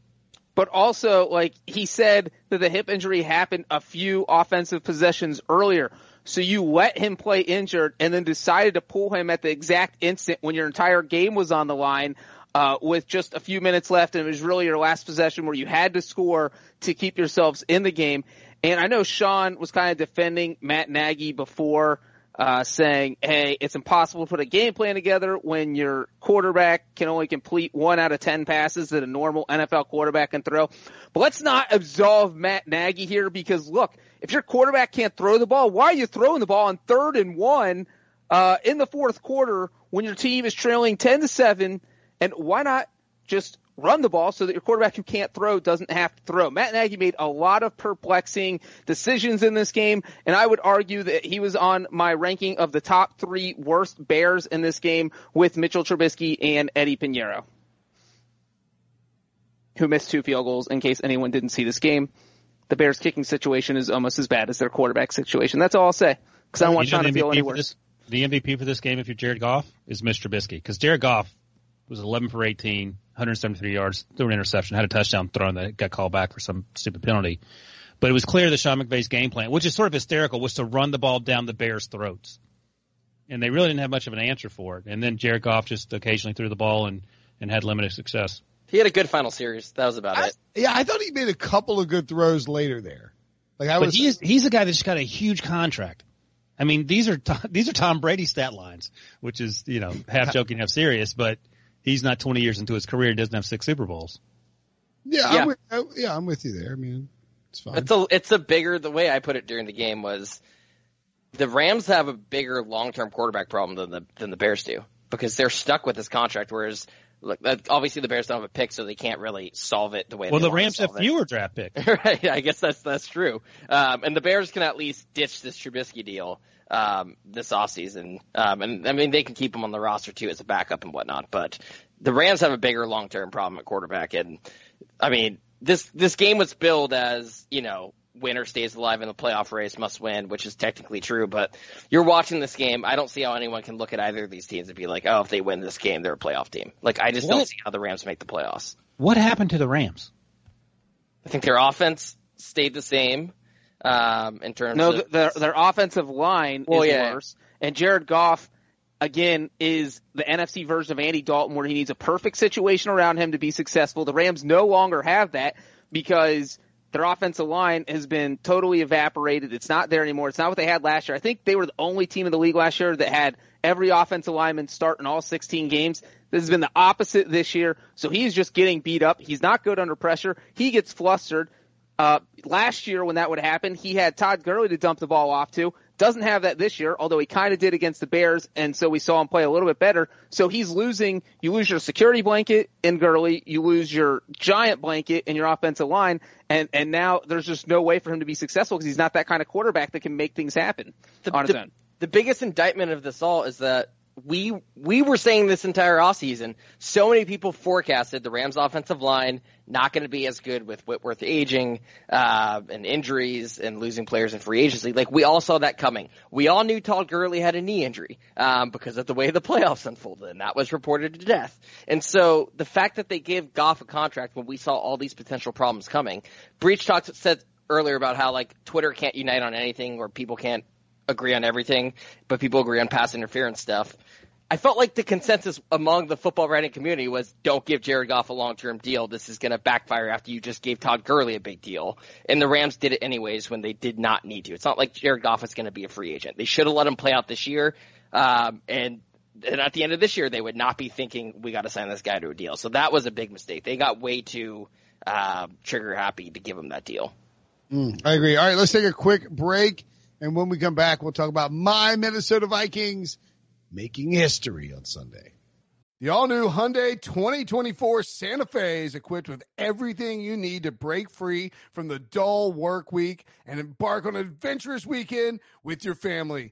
But also like he said that the hip injury happened a few offensive possessions earlier. So you let him play injured and then decided to pull him at the exact instant when your entire game was on the line. Uh, with just a few minutes left, and it was really your last possession where you had to score to keep yourselves in the game. And I know Sean was kind of defending Matt Nagy before, uh, saying, "Hey, it's impossible to put a game plan together when your quarterback can only complete one out of ten passes that a normal NFL quarterback can throw." But let's not absolve Matt Nagy here because look, if your quarterback can't throw the ball, why are you throwing the ball on third and one uh, in the fourth quarter when your team is trailing ten to seven? And why not just run the ball so that your quarterback who can't throw doesn't have to throw. Matt Nagy made a lot of perplexing decisions in this game, and I would argue that he was on my ranking of the top three worst Bears in this game with Mitchell Trubisky and Eddy Piñeiro, who missed two field goals in case anyone didn't see this game. The Bears kicking situation is almost as bad as their quarterback situation. That's all I'll say because I don't want Sean to the feel MVP any for worse. this- the MVP for this game, if you're Jared Goff, is Mr. Trubisky because Jared Goff was 11 for 18, 173 yards, threw an interception, had a touchdown thrown that got called back for some stupid penalty. But it was clear that Sean McVay's game plan, which is sort of hysterical, was to run the ball down the Bears' throats. And they really didn't have much of an answer for it. And then Jared Goff just occasionally threw the ball and, and had limited success. He had a good final series. That was about it. Yeah, I thought he made a couple of good throws later there. Like I but was, he is, he's a guy that just got a huge contract. I mean, these are Tom- these are Tom Brady stat lines, which is you know half joking, half serious. But he's not 20 years into his career; he doesn't have six Super Bowls. yeah, Yeah. I'm with, uh, yeah, I'm with you there. I mean, it's fine. It's a it's a bigger. The way I put it during the game was, the Rams have a bigger long term quarterback problem than the than the Bears do because they're stuck with this contract. Whereas, look, uh, obviously the Bears don't have a pick, so they can't really solve it the way. Well, they the wanna Rams have solve it. fewer draft picks. right. I guess that's that's true. Um, and the Bears can at least ditch this Trubisky deal um, this offseason. Um, and I mean they can keep him on the roster too as a backup and whatnot. But the Rams have a bigger long term problem at quarterback. And I mean this this game was billed as you know winner stays alive in the playoff race, must win, which is technically true. But you're watching this game. I don't see how anyone can look at either of these teams and be like, oh, if they win this game, they're a playoff team. Like I just don't see how the Rams make the playoffs. What happened to the Rams? I think their offense stayed the same. Um, in terms No, of th- their their offensive line Well, is yeah. worse, and Jared Goff again is the NFC version of Andy Dalton, where he needs a perfect situation around him to be successful. The Rams no longer have that because their offensive line has been totally evaporated. It's not there anymore. It's not what they had last year. I think they were the only team in the league last year that had every offensive lineman start in all 16 games. This has been the opposite this year. So he's just getting beat up. He's not good under pressure. He gets flustered. Uh, last year when that would happen, he had Todd Gurley to dump the ball off to. Doesn't have that this year, although he kind of did against the Bears, and so we saw him play a little bit better. So he's losing, you lose your security blanket in Gurley, you lose your giant blanket in your offensive line, and, and now there's just no way for him to be successful because he's not that kind of quarterback that can make things happen on his the, own. the biggest indictment of this all is that we we were saying this entire offseason, so many people forecasted the Rams offensive line not going to be as good with Whitworth aging uh, and injuries and losing players in free agency. Like we all saw that coming. We all knew Todd Gurley had a knee injury um, because of the way the playoffs unfolded, and that was reported to death. And so the fact that they gave Goff a contract when we saw all these potential problems coming, Breech talked said earlier about how like Twitter can't unite on anything or people can't agree on everything, but people agree on pass interference stuff. I felt like the consensus among the football writing community was don't give Jared Goff a long term deal. This is going to backfire after you just gave Todd Gurley a big deal. And the Rams did it anyways when they did not need to. It's not like Jared Goff is going to be a free agent. They should have let him play out this year. Um, and, and at the end of this year, they would not be thinking we got to sign this guy to a deal. So that was a big mistake. They got way too uh, trigger happy to give him that deal. Mm, I agree. All right, let's take a quick break. And when we come back, we'll talk about my Minnesota Vikings making history on Sunday. The all new Hyundai 2024 Santa Fe is equipped with everything you need to break free from the dull work week and embark on an adventurous weekend with your family.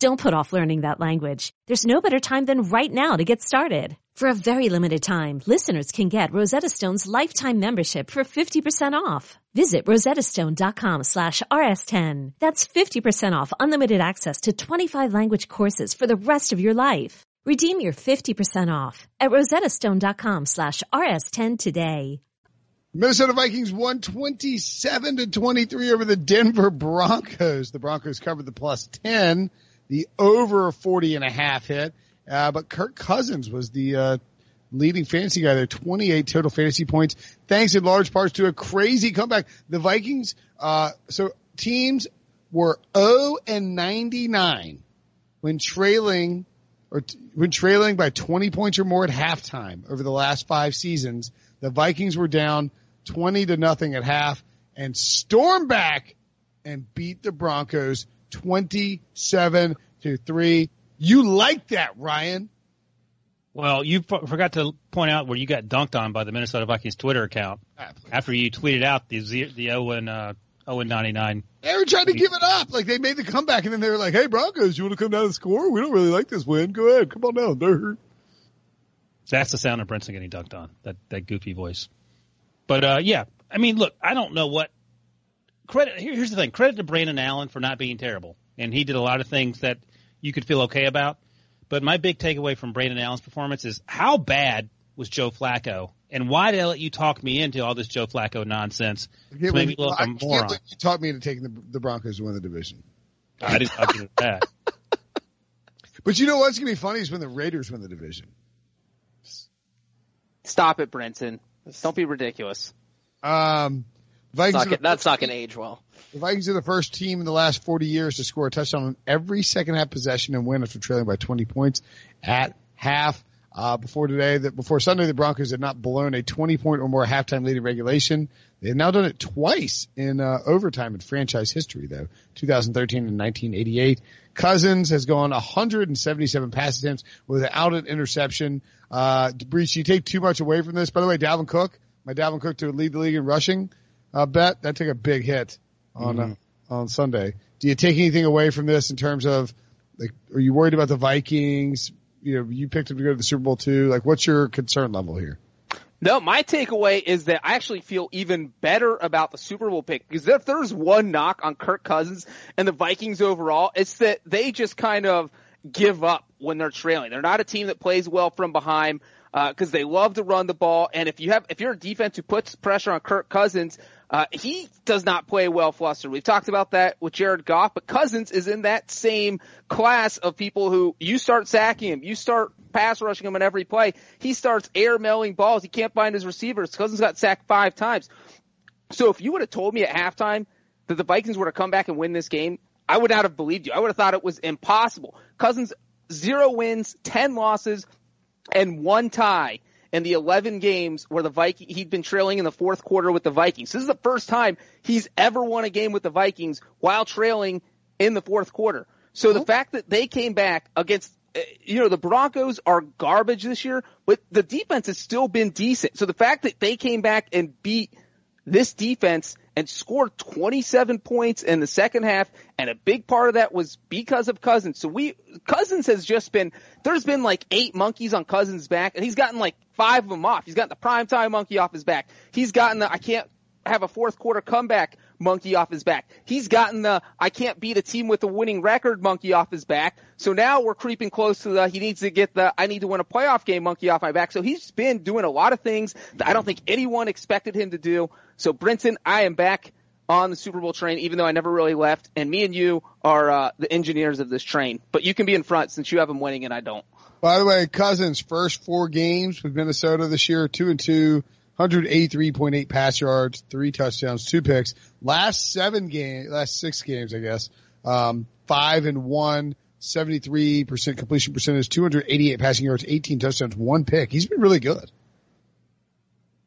Don't put off learning that language. There's no better time than right now to get started. For a very limited time, listeners can get Rosetta Stone's lifetime membership for 50% off. Visit rosettastone.com slash rs10. That's 50% off unlimited access to 25 language courses for the rest of your life. Redeem your 50% off at rosettastone.com slash rs10 today. Minnesota Vikings won 27 to 23 over the Denver Broncos. The Broncos covered the plus 10, the over 40 and a half hit. Uh, but Kirk Cousins was the, uh, leading fantasy guy there, 28 total fantasy points, thanks in large parts to a crazy comeback. The Vikings, uh, so teams were 0 and 99 when trailing or t- when trailing by 20 points or more at halftime over the last five seasons. The Vikings were down 20 to nothing at half and stormed back and beat the Broncos 27 to 3. You like that, Ryan? Well, you f- forgot to point out where you got dunked on by the Minnesota Vikings Twitter account after you tweeted out the the 0 and uh, 0 and 99. They were trying to give it up. Like they made the comeback and then they were like, Hey Broncos, you want to come down and score? We don't really like this win. Go ahead. Come on down. They're That's the sound of Brinson getting dunked on. That that goofy voice. But uh, yeah, I mean, look, I don't know what credit. Here, here's the thing: credit to Brandon Allen for not being terrible, and he did a lot of things that you could feel okay about. But my big takeaway from Brandon Allen's performance is how bad was Joe Flacco, and why did I let you talk me into all this Joe Flacco nonsense? I To make look I a can't moron. you talked me into taking the, the Broncos to win the division. I didn't talk you into that. But you know what's gonna be funny is when the Raiders win the division. Stop it, Brinson. Don't be ridiculous. Um, That's Vikings not, that's not going to age well. The Vikings are the first team in the last 40 years to score a touchdown on every second half possession and win after trailing by 20 points at half. Uh, before today, that before Sunday, the Broncos had not blown a 20 point or more halftime lead in regulation. They have now done it twice in uh, overtime in franchise history, though 2013 and 1988. Cousins has gone 177 pass attempts without an interception. Uh, Breech, you take too much away from this. By the way, Dalvin Cook, my Dalvin Cook to lead the league in rushing uh, bet, that took a big hit on uh, on Sunday. Do you take anything away from this in terms of like, are you worried about the Vikings? You know, you picked them to go to the Super Bowl too. Like, what's your concern level here? No, my takeaway is that I actually feel even better about the Super Bowl pick because if there's one knock on Kirk Cousins and the Vikings overall, it's that they just kind of give up when they're trailing. They're not a team that plays well from behind because they love to run the ball. And if you have, if you're a defense who puts pressure on Kirk Cousins, uh, he does not play well flustered. We've talked about that with Jared Goff, but Cousins is in that same class of people who you start sacking him, you start pass rushing him on every play. He starts air mailing balls. He can't find his receivers. Cousins got sacked five times. So if you would have told me at halftime that the Vikings were to come back and win this game, I would not have believed you. I would have thought it was impossible. Cousins, zero wins, 10 losses, and one tie in the 11 games where the Viking, he'd been trailing in the fourth quarter with the Vikings. This is the first time he's ever won a game with the Vikings while trailing in the fourth quarter. So the fact that they came back against, uh, you know, the Broncos are garbage this year, but the defense has still been decent. So the fact that they came back and beat this defense and scored 27 points in the second half, and a big part of that was because of Cousins. So we, Cousins has just been, there's been like eight monkeys on Cousins' back, and he's gotten like five of them off. He's gotten the primetime monkey off his back. He's gotten the, I can't have a fourth quarter comeback monkey off his back. He's gotten the I can't beat a team with a winning record monkey off his back. So now we're creeping close to the he needs to get the I need to win a playoff game monkey off my back. So he's been doing a lot of things that I don't think anyone expected him to do. So Brinson, I am back on the Super Bowl train, even though I never really left. And me and you are uh, the engineers of this train. But you can be in front since you have him winning and I don't. By the way, Cousins first four games with Minnesota this year, two and two, 183.8 pass yards, three touchdowns, two picks. Last seven games, last six games, I guess, um, five and one, 73% completion percentage, 288 passing yards, 18 touchdowns, one pick. He's been really good.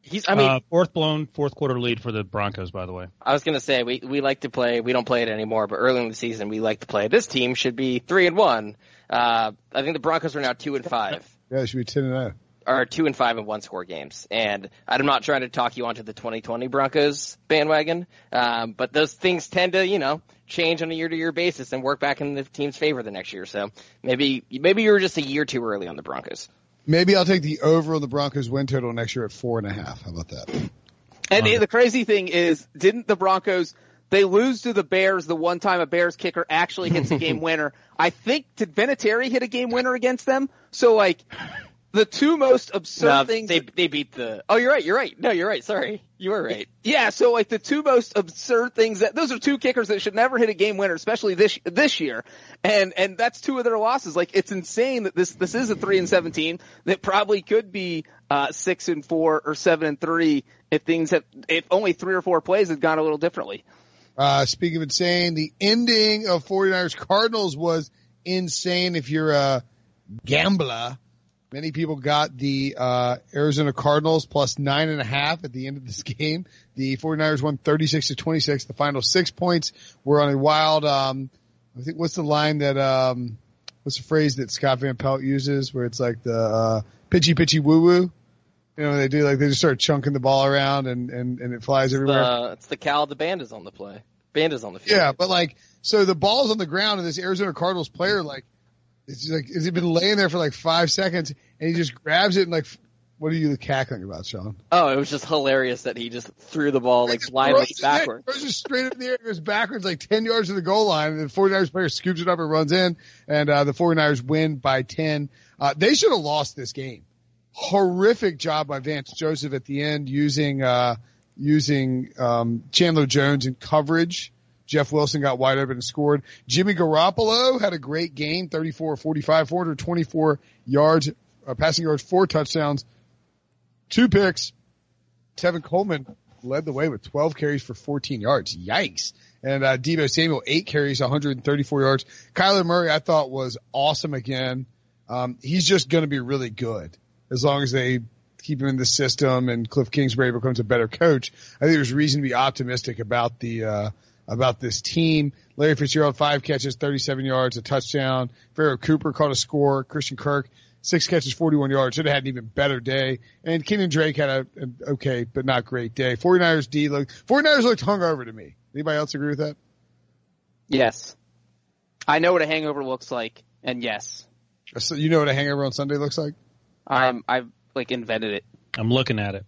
He's, I mean, uh, fourth blown fourth quarter lead for the Broncos, by the way. I was gonna say we we like to play. We don't play it anymore, but early in the season we like to play. This team should be three and one. Uh, I think the Broncos are now two and five. Yeah, it should be ten and zero. Are two and five in one score games, and I'm not trying to talk you onto the 2020 Broncos bandwagon, um, but those things tend to, you know, change on a year-to-year basis and work back in the team's favor the next year. So maybe maybe you were just a year too early on the Broncos. Maybe I'll take the over on the Broncos win total next year at four and a half. How about that? And the crazy thing is, didn't the Broncos? They lose to the Bears the one time a Bears kicker actually hits a game winner. I think did Vinatieri hit a game winner against them? So like, the two most absurd No, things. they they beat the. Oh, you're right. You're right. No, you're right. Sorry, you were right. Yeah, so like the two most absurd things that those are two kickers that should never hit a game winner, especially this this year, and and that's two of their losses. Like it's insane that this this is a three and seventeen that probably could be uh, six and four or seven and three if things have if only three or four plays had gone a little differently. Uh, speaking of insane, the ending of 49ers Cardinals was insane. If you're a gambler, many people got the, uh, Arizona Cardinals plus nine and a half at the end of this game. The 49ers won 36 to 26. The final six points were on a wild, um, I think what's the line that, um, what's the phrase that Scott Van Pelt uses where it's like the, uh, pitchy pitchy woo woo? You know, they do like they just start chunking the ball around and, and, and it flies everywhere. The, it's the Cal. The band is on the play. Band is on the field. Yeah, but like, so the ball's on the ground and this Arizona Cardinals player, like, it's just like, has he been laying there for like five seconds and he just grabs it and like, what are you cackling about, Sean? Oh, it was just hilarious that he just threw the ball like blindly it- backwards. It straight up in the air, goes backwards like 10 yards to the goal line, and the 49ers player scoops it up and runs in, and uh, the 49ers win by 10. Uh, they should have lost this game. Horrific job by Vance Joseph at the end using, uh, using, um, Chandler Jones in coverage. Jeff Wilson got wide open and scored. Jimmy Garoppolo had a great game, 34 45, 424 yards, uh, passing yards, four touchdowns, two picks. Tevin Coleman led the way with 12 carries for 14 yards. Yikes. And, uh, Deebo Samuel, eight carries, 134 yards. Kyler Murray, I thought was awesome again. Um, he's just going to be really good as long as they keep him in the system and Cliff Kingsbury becomes a better coach. I think there's reason to be optimistic about the, uh, about this team. Larry Fitzgerald, five catches, 37 yards, a touchdown. Pharoh Cooper caught a score. Christian Kirk, six catches, 41 yards. Should have had an even better day. And Kenyon Drake had a, an okay, but not great day. 49ers D looked, 49ers looked hungover to me. Anybody else agree with that? Yes, I know what a hangover looks like, and yes, uh, So you know what a hangover on Sunday looks like? I'm I've like invented it. I'm looking at it.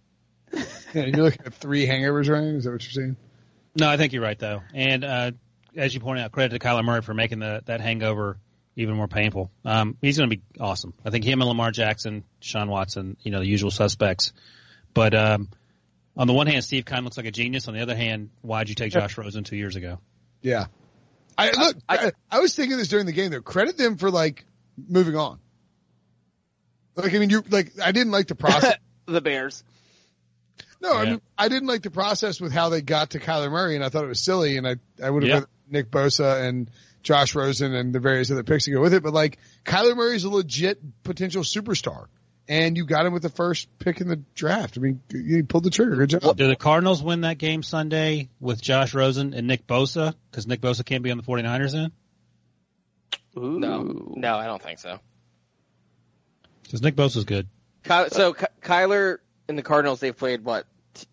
Yeah, you're looking at three hangovers, right? Is that what you're saying? No, I think you're right though. And uh, as you pointed out, credit to Kyler Murray for making the, that hangover even more painful. Um, he's going to be awesome. I think him and Lamar Jackson, Sean Watson, you know, the usual suspects. But um, on the one hand, Steve kind of looks like a genius. On the other hand, why'd you take Josh Rosen two years ago? Yeah. I look. I, I was thinking this during the game though. Credit them for like moving on. Like I mean, you like I didn't like the process. the Bears. No, I mean I didn't like the process with how they got to Kyler Murray, and I thought it was silly. And I I would have Yeah. Nick Bosa and Josh Rosen and the various other picks to go with it. But like Kyler Murray's a legit potential superstar, and you got him with the first pick in the draft. I mean, you pulled the trigger. Good job. Do the Cardinals win that game Sunday with Josh Rosen and Nick Bosa? Because Nick Bosa can't be on the 49ers then? No, no, I don't think so. Because Nick Bosa's good. Ky- so Ky- Kyler and the Cardinals, they've played what?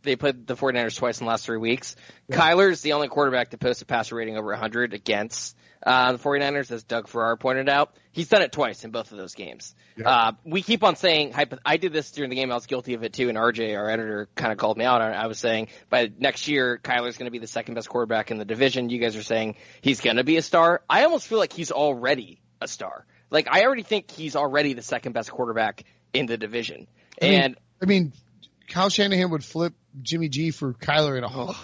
They played the 49ers twice in the last three weeks. Kyler's the only quarterback to post a passer rating over 100 against uh, the 49ers, as Doug Farrar pointed out. He's done it twice in both of those games. Uh, we keep on saying, I did this during the game, I was guilty of it too, and RJ, our editor, kind of called me out on it. I was saying, by next year, Kyler's going to be the second best quarterback in the division. You guys are saying he's going to be a star. I almost feel like he's already a star. Like, I already think he's already the second best quarterback in the division. I mean- And I mean, Kyle Shanahan would flip Jimmy G for Kyler in a heartbeat.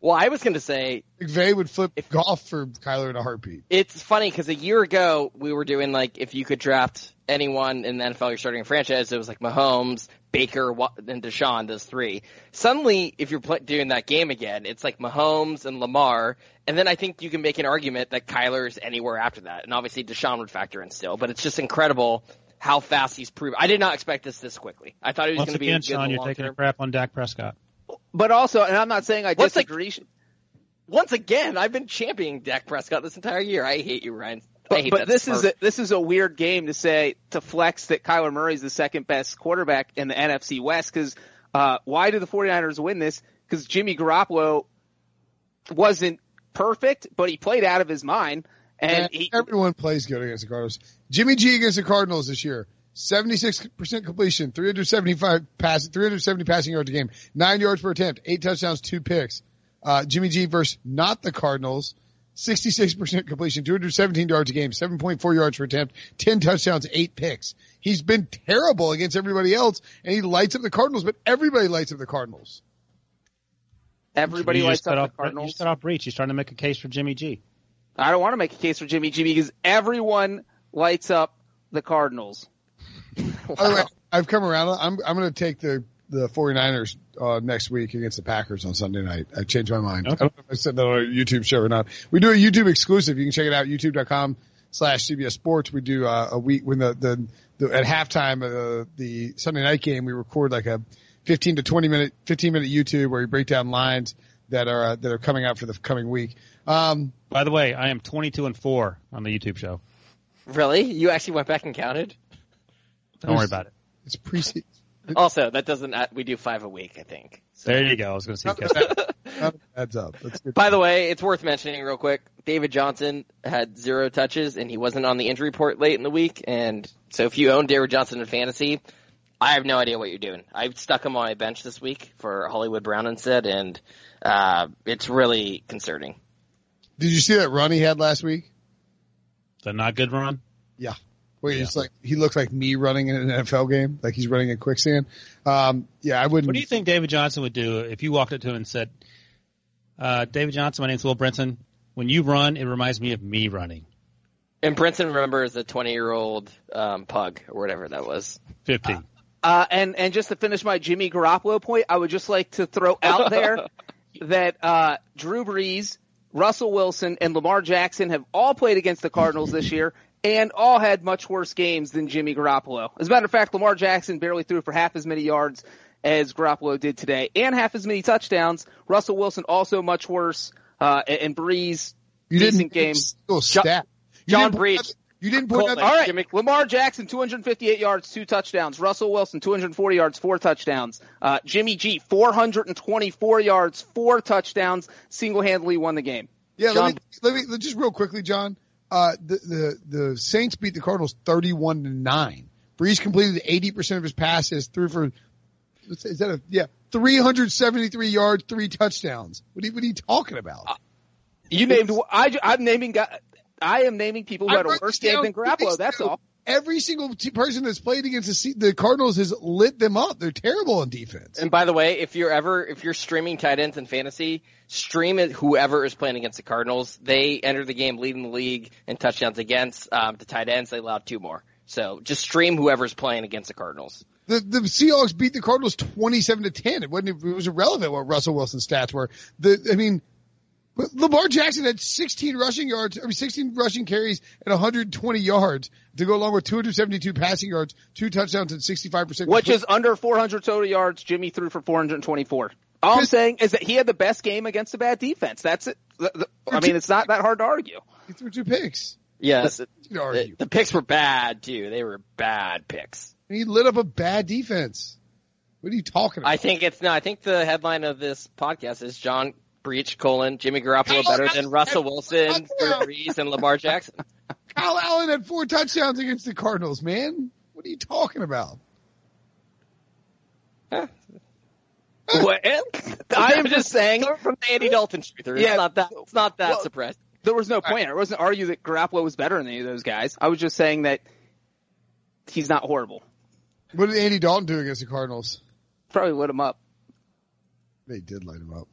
Well, I was going to say McVay would flip if, Goff for Kyler in a heartbeat. it's funny because a year ago we were doing like if you could draft anyone in the NFL, you're starting a franchise. It was like Mahomes, Baker, and Deshaun, those three. Suddenly, if you're doing that game again, it's like Mahomes and Lamar, and then I think you can make an argument that Kyler's anywhere after that, and obviously Deshaun would factor in still. But it's just incredible how fast he's proven. I did not expect this this quickly. I thought he was going to be again, good in Sean, the you're long taking term. a crap on Dak Prescott. But also, and I'm not saying I What's like- disagree. Once again, I've been championing Dak Prescott this entire year. I hate you, Ryan. But, but that this is a, this is a weird game to say to flex that Kyler Murray's the second best quarterback in the NFC West because uh, why did the 49ers win this? Because Jimmy Garoppolo wasn't perfect, but he played out of his mind, and And he, everyone plays good against the Cardinals. Jimmy G against the Cardinals this year. 76% completion, 375 pass, 370 passing yards a game, nine yards per attempt, eight touchdowns, two picks. Uh, Jimmy G versus not the Cardinals, 66% completion, 217 yards a game, 7.4 yards per attempt, 10 touchdowns, eight picks. He's been terrible against everybody else and he lights up the Cardinals, but everybody lights up the Cardinals. everybody you lights just cut up off, the Cardinals. You just cut off Breech. He's trying to make a case for Jimmy G. I don't want to make a case for Jimmy G because everyone lights up the Cardinals. By the way, I've come around. I'm I'm going to take the the 49ers uh, next week against the Packers on Sunday night. I changed my mind. I don't know if I said that on a YouTube show or not. We do a YouTube exclusive. You can check it out youtube.com slash CBS Sports. We do uh, a week when the, the, the at halftime of uh, the Sunday night game, we record like a 15 to 20 minute 15 minute YouTube where we break down lines that are uh, that are coming out for the coming week. Um, By the way, I am 22 and four on the YouTube show. really. You actually went back and counted. Don't worry about it. It's preseason. Also, that doesn't. uh, We do five a week, I think. There you go. I was going to see. if you guys- up. That's good. By the way, it's worth mentioning real quick. David Johnson had zero touches, and he wasn't on the injury report late in the week. And so, if you own David Johnson in fantasy, I have no idea what you're doing. I stuck him on my bench this week for Hollywood Brown instead, and uh, it's really concerning. Did you see that run he had last week? the not good run. Yeah. Where he's like, he looks like me running in an NFL game, like he's running in quicksand. Um, yeah, I wouldn't. What do you think David Johnson would do if you walked up to him and said, uh, "David Johnson, my name's Will Brinson. When you run, it reminds me of me running." And Brinson remembers the 20 year old um, pug or whatever that was. 50. Uh, and and just to finish my Jimmy Garoppolo point, I would just like to throw out there that uh, Drew Brees, Russell Wilson, and Lamar Jackson have all played against the Cardinals this year, and all had much worse games than Jimmy Garoppolo. As a matter of fact, Lamar Jackson barely threw for half as many yards as Garoppolo did today, and half as many touchdowns. Russell Wilson also much worse, uh, and, and Brees You decent didn't game. Single stat. You John didn't point Breech. out- You didn't point out. All right, Lamar Jackson, 258 yards, two touchdowns. Russell Wilson, 240 yards, four touchdowns. Uh, Jimmy G, 424 yards, four touchdowns. Single-handedly won the game. Yeah, John- let me, let me just real quickly, John. Uh, the, the the Saints beat the Cardinals thirty-one to nine. Brees completed eighty percent of his passes, threw for is that a yeah three hundred seventy-three yards, three touchdowns. What are you, what are you talking about? You named. I, I'm naming. guy- I am naming people who I had a worse this game than two Garoppolo. That's all. Every single t- person that's played against the, Se- the Cardinals has lit them up. They're terrible on defense. And by the way, if you're ever if you're streaming tight ends in fantasy, stream it whoever is playing against the Cardinals. They enter the game leading the league in touchdowns against um, the tight ends. They allowed two more. So just stream whoever's playing against the Cardinals. The the Seahawks beat the Cardinals twenty-seven to ten. It wasn't. It was irrelevant what Russell Wilson's stats were. The I mean, but Lamar Jackson had sixteen rushing yards. I mean, sixteen rushing carries and one hundred twenty yards to go along with two hundred seventy-two passing yards, two touchdowns, and sixty-five percent. Which is under 400 total yards. Jimmy threw for 424. All I'm saying is that he had the best game against a bad defense. That's it. The- the- I mean, it's not that hard to argue. he threw two picks. Yes, the, You argue. the picks were bad too. They were bad picks. He lit up a bad defense. What are you talking about? I think it's no. I think the headline of this podcast is John Breech colon Jimmy Garoppolo better than Russell Wilson, Drew Brees, and Lamar Jackson. Kyle Allen had four touchdowns against the Cardinals, man. What are you talking about? Well, eh, I am just saying. from the Andy Dalton truthers. Yeah. it's not that. It's not that Well, surprising. There was no point. I wasn't arguing that Garoppolo was better than any of those guys. I was just saying that he's not horrible. What did Andy Dalton do against the Cardinals? Probably lit him up. They did light him up.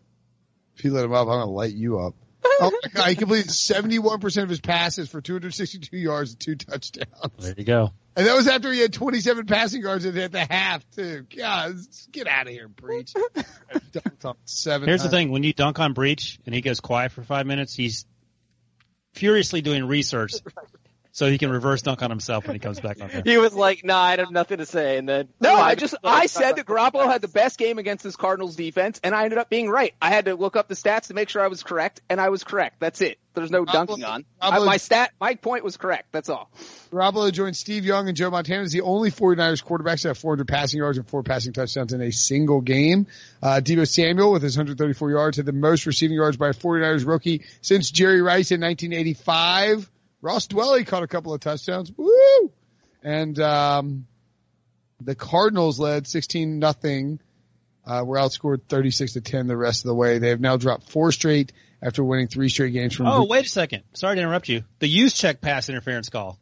If you let him up, I'm gonna light you up. oh my god, he completed 71% of his passes for 262 yards and two touchdowns. There you go. And that was after he had 27 passing yards at the half too. God, get out of here, Breech. Dunked on Seven. Here's the thing: when you dunk on Breech and he goes quiet for five minutes, he's furiously doing research so he can reverse dunk on himself when he comes back on there. He was like, "Nah, I have nothing to say," and then No, I just I said that Garoppolo had the best game against this Cardinals defense, and I ended up being right. I had to look up the stats to make sure I was correct, and I was correct. That's it. There's no dunking on. I, my stat, my point was correct. That's all. Garoppolo joined Steve Young and Joe Montana as the only 49ers quarterbacks to have 400 passing yards and four passing touchdowns in a single game. Uh, Deebo Samuel with his 134 yards had the most receiving yards by a 49ers rookie since Jerry Rice in 1985. Ross Dwelley caught a couple of touchdowns. Woo! And, um, the Cardinals led 16 nothing. Uh, were outscored 36 to 10 the rest of the way. They have now dropped four straight after winning three straight games from Oh, wait a second. Sorry to interrupt you. The Juszczyk pass interference call.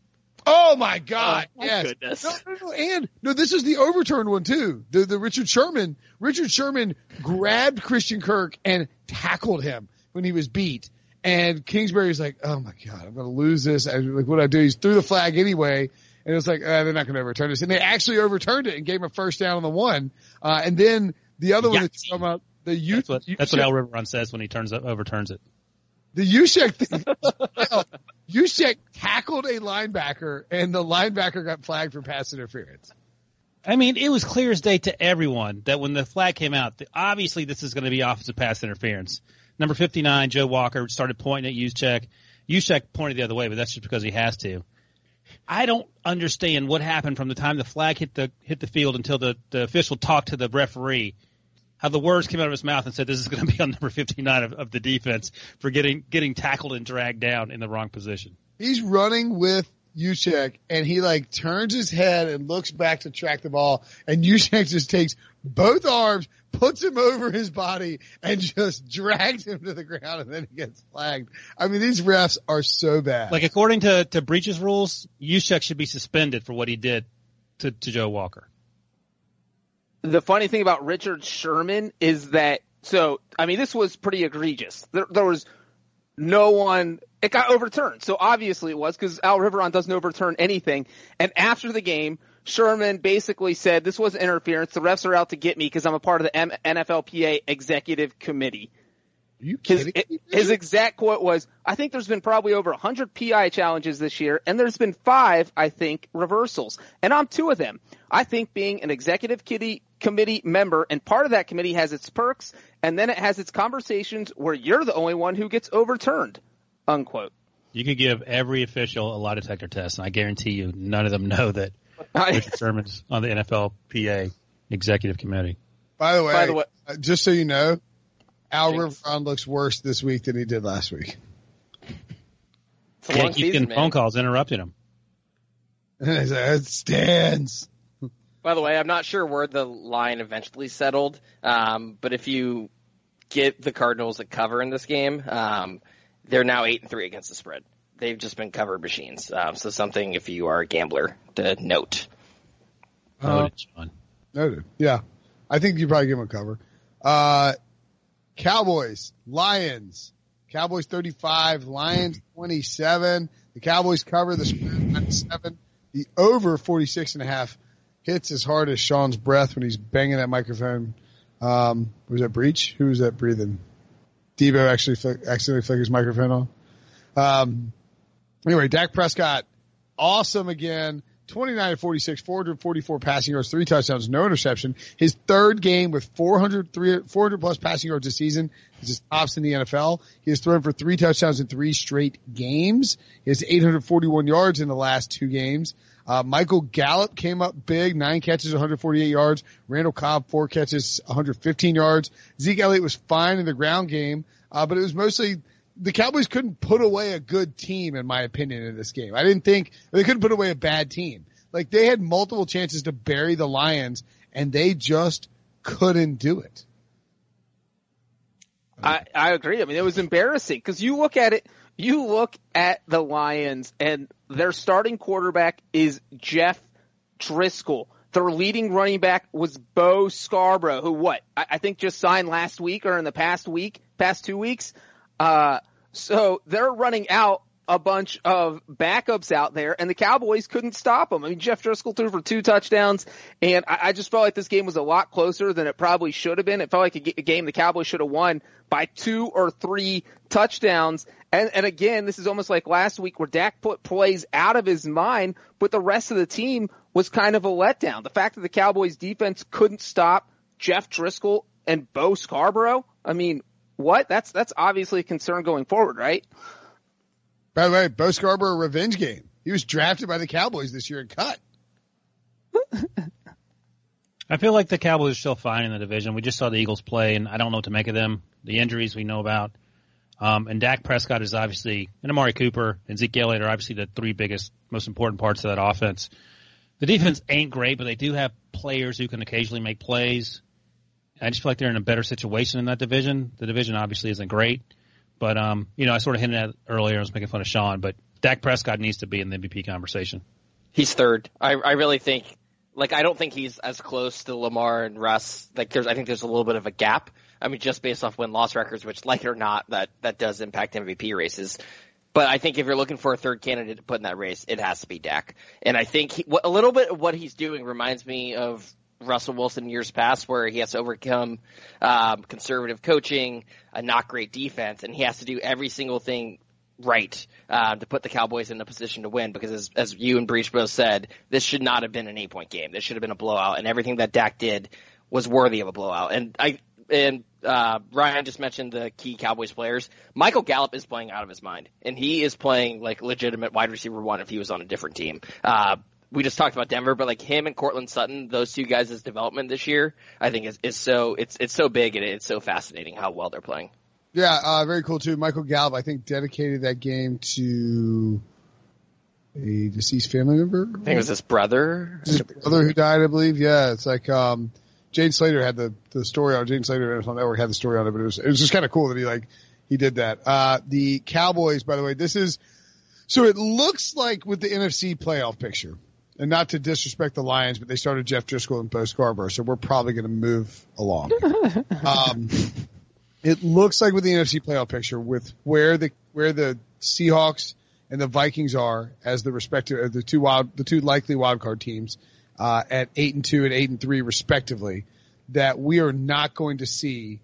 Oh my God! Oh, my yes. goodness. No, no, no, and no, this is the overturned one too. The the Richard Sherman. Richard Sherman grabbed Christian Kirk and tackled him when he was beat. And Kingsbury's like, "Oh my God, I'm going to lose this." I, like, what I do? He's threw the flag anyway, and it's like uh, they're not going to overturn this. And they actually overturned it and gave him a first down on the one. Uh, and then the other one that's talking about the U. That's what, that's what Al Riveron says when he turns up, overturns it. The Juszczyk thing. Juszczyk tackled a linebacker, and the linebacker got flagged for pass interference. I mean, it was clear as day to everyone that when the flag came out, that obviously this is going to be offensive pass interference. Number 59, Joe Walker, started pointing at Juszczyk. Juszczyk pointed the other way, but that's just because he has to. I don't understand what happened from the time the flag hit the hit the field until the, the official talked to the referee. How the words came out of his mouth and said this is going to be on number 59 of, of the defense for getting getting tackled and dragged down in the wrong position. He's running with Juszczyk, and he like turns his head and looks back to track the ball, and Juszczyk just takes both arms, puts him over his body, and just drags him to the ground, and then he gets flagged. I mean, these refs are so bad. Like according to to Breech's rules, Juszczyk should be suspended for what he did to, to Joe Walker. The funny thing about Richard Sherman is that so I mean this was pretty egregious. There, there was no one. It got overturned, so obviously it was because Al Riveron doesn't overturn anything. And after the game, Sherman basically said this was interference. The refs are out to get me because I'm a part of the M- NFLPA executive committee. you His, kidding? his exact quote was, I think there's been probably over 100 PI challenges this year, and there's been five, I think, reversals. And I'm two of them. I think being an executive kitty committee member and part of that committee has its perks, and then it has its conversations where you're the only one who gets overturned. Unquote. You could give every official a lie detector test, and I guarantee you none of them know that Richard Sherman's on the NFLPA executive committee. By the way, By the way- uh, just so you know, Al Jinx. Riveron looks worse this week than he did last week. It's a Can't long keep season, getting man. phone calls interrupting him. And he's like, it stands. By the way, I'm not sure where the line eventually settled, um, but if you get the Cardinals a cover in this game, um, they're now eight and three against the spread. They've just been covered machines. Um, so something if you are a gambler to note. Uh, Noted, Sean. Noted. Yeah. I think you probably give them a cover. Uh, Cowboys, Lions. Cowboys 35, Lions 27. The Cowboys cover the spread seven. The over 46 and a half hits as hard as Sean's breath when he's banging that microphone. Um, was that Breech? Who was that breathing? Debo actually flick, accidentally flicked his microphone on. Um, anyway, Dak Prescott, awesome again. 29 46, 444 passing yards, three touchdowns, no interception. His third game with 400, 400 plus passing yards this season is his tops in the NFL. He has thrown for three touchdowns in three straight games. He has 841 yards in the last two games. Uh, Michael Gallup came up big, nine catches, 148 yards. Randall Cobb, four catches, 115 yards. Zeke Elliott was fine in the ground game, uh, but it was mostly the Cowboys couldn't put away a good team, in my opinion, in this game. I didn't think they couldn't put away a bad team. Like they had multiple chances to bury the Lions, and they just couldn't do it. I, I agree. I mean, it was embarrassing because you look at it, you look at the Lions and their starting quarterback is Jeff Driskel. Their leading running back was Bo Scarborough, who what I, I think just signed last week or in the past week, past two weeks. Uh, so they're running out a bunch of backups out there, and the Cowboys couldn't stop them. I mean, Jeff Driskel threw for two touchdowns, and I, I just felt like this game was a lot closer than it probably should have been. It felt like a, a game the Cowboys should have won by two or three touchdowns. And, and again, this is almost like last week where Dak put plays out of his mind, but the rest of the team was kind of a letdown. The fact that the Cowboys defense couldn't stop Jeff Driskel and Bo Scarborough, I mean, what? That's that's obviously a concern going forward, right? By the way, Bo Scarborough revenge game. He was drafted by the Cowboys this year and cut. I feel like the Cowboys are still fine in the division. We just saw the Eagles play, and I don't know what to make of them. The injuries we know about. Um, and Dak Prescott is obviously, and Amari Cooper and Zeke Elliott are obviously the three biggest, most important parts of that offense. The defense ain't great, but they do have players who can occasionally make plays. I just feel like they're in a better situation in that division. The division obviously isn't great, but um, you know, I sort of hinted at earlier. I was making fun of Sean, but Dak Prescott needs to be in the MVP conversation. He's third. I, I really think, like, I don't think he's as close to Lamar and Russ. Like, there's, I think there's a little bit of a gap. I mean, just based off win loss records, which, like it or not, that that does impact MVP races. But I think if you're looking for a third candidate to put in that race, it has to be Dak. And I think he, a little bit of what he's doing reminds me of Russell Wilson years past, where he has to overcome um, conservative coaching, a not great defense, and he has to do every single thing right uh, to put the Cowboys in a position to win. Because as, as you and Breech both said, this should not have been an eight point game. This should have been a blowout, and everything that Dak did was worthy of a blowout. And I and uh, Ryan just mentioned the key Cowboys players. Michael Gallup is playing out of his mind, and he is playing like legitimate wide receiver one if he was on a different team. Uh, we just talked about Denver, but like him and Courtland Sutton, those two guys' development this year, I think is, is so it's it's so big and it's so fascinating how well they're playing. Yeah, uh, very cool too. Michael Gallup, I think, dedicated that game to a deceased family member. I think it was his brother. His brother who died, I believe. Yeah, it's like um, Jane Slater had the the story on Jane Slater NFL Network had the story on it, but it was it was just kind of cool that he like he did that. Uh, the Cowboys, by the way, this is so it looks like with the NFC playoff picture, and not to disrespect the Lions, but they started Jeff Driskel and Bo Scarborough, so we're probably going to move along. um, it looks like with the NFC playoff picture, with where the where the Seahawks and the Vikings are as the respective the two wild the two likely wild card teams uh, at eight and two and eight and three respectively, that we are not going to see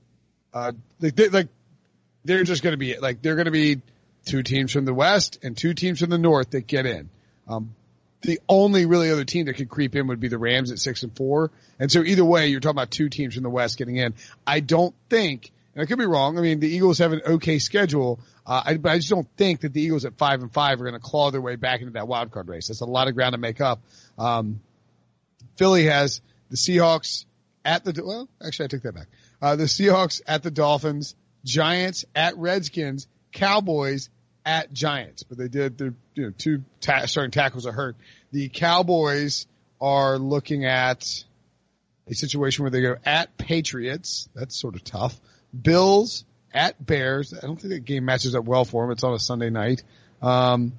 uh, like, they, like they're just going to be like they're going to be two teams from the West and two teams from the North that get in. Um, the only really other team that could creep in would be the Rams at six and four. And so either way, you're talking about two teams from the West getting in. I don't think, and I could be wrong. I mean, the Eagles have an okay schedule. Uh, I, but I just don't think that the Eagles at five and five are going to claw their way back into that wild card race. That's a lot of ground to make up. Um, Philly has the Seahawks at the, well, actually I took that back. Uh, the Seahawks at the Dolphins, Giants at Redskins, Cowboys at Giants, but they did their you know two ta- starting tackles are hurt. The Cowboys are looking at a situation where they go at Patriots. That's sort of tough. Bills at Bears. I don't think that game matches up well for them. It's on a Sunday night. Um,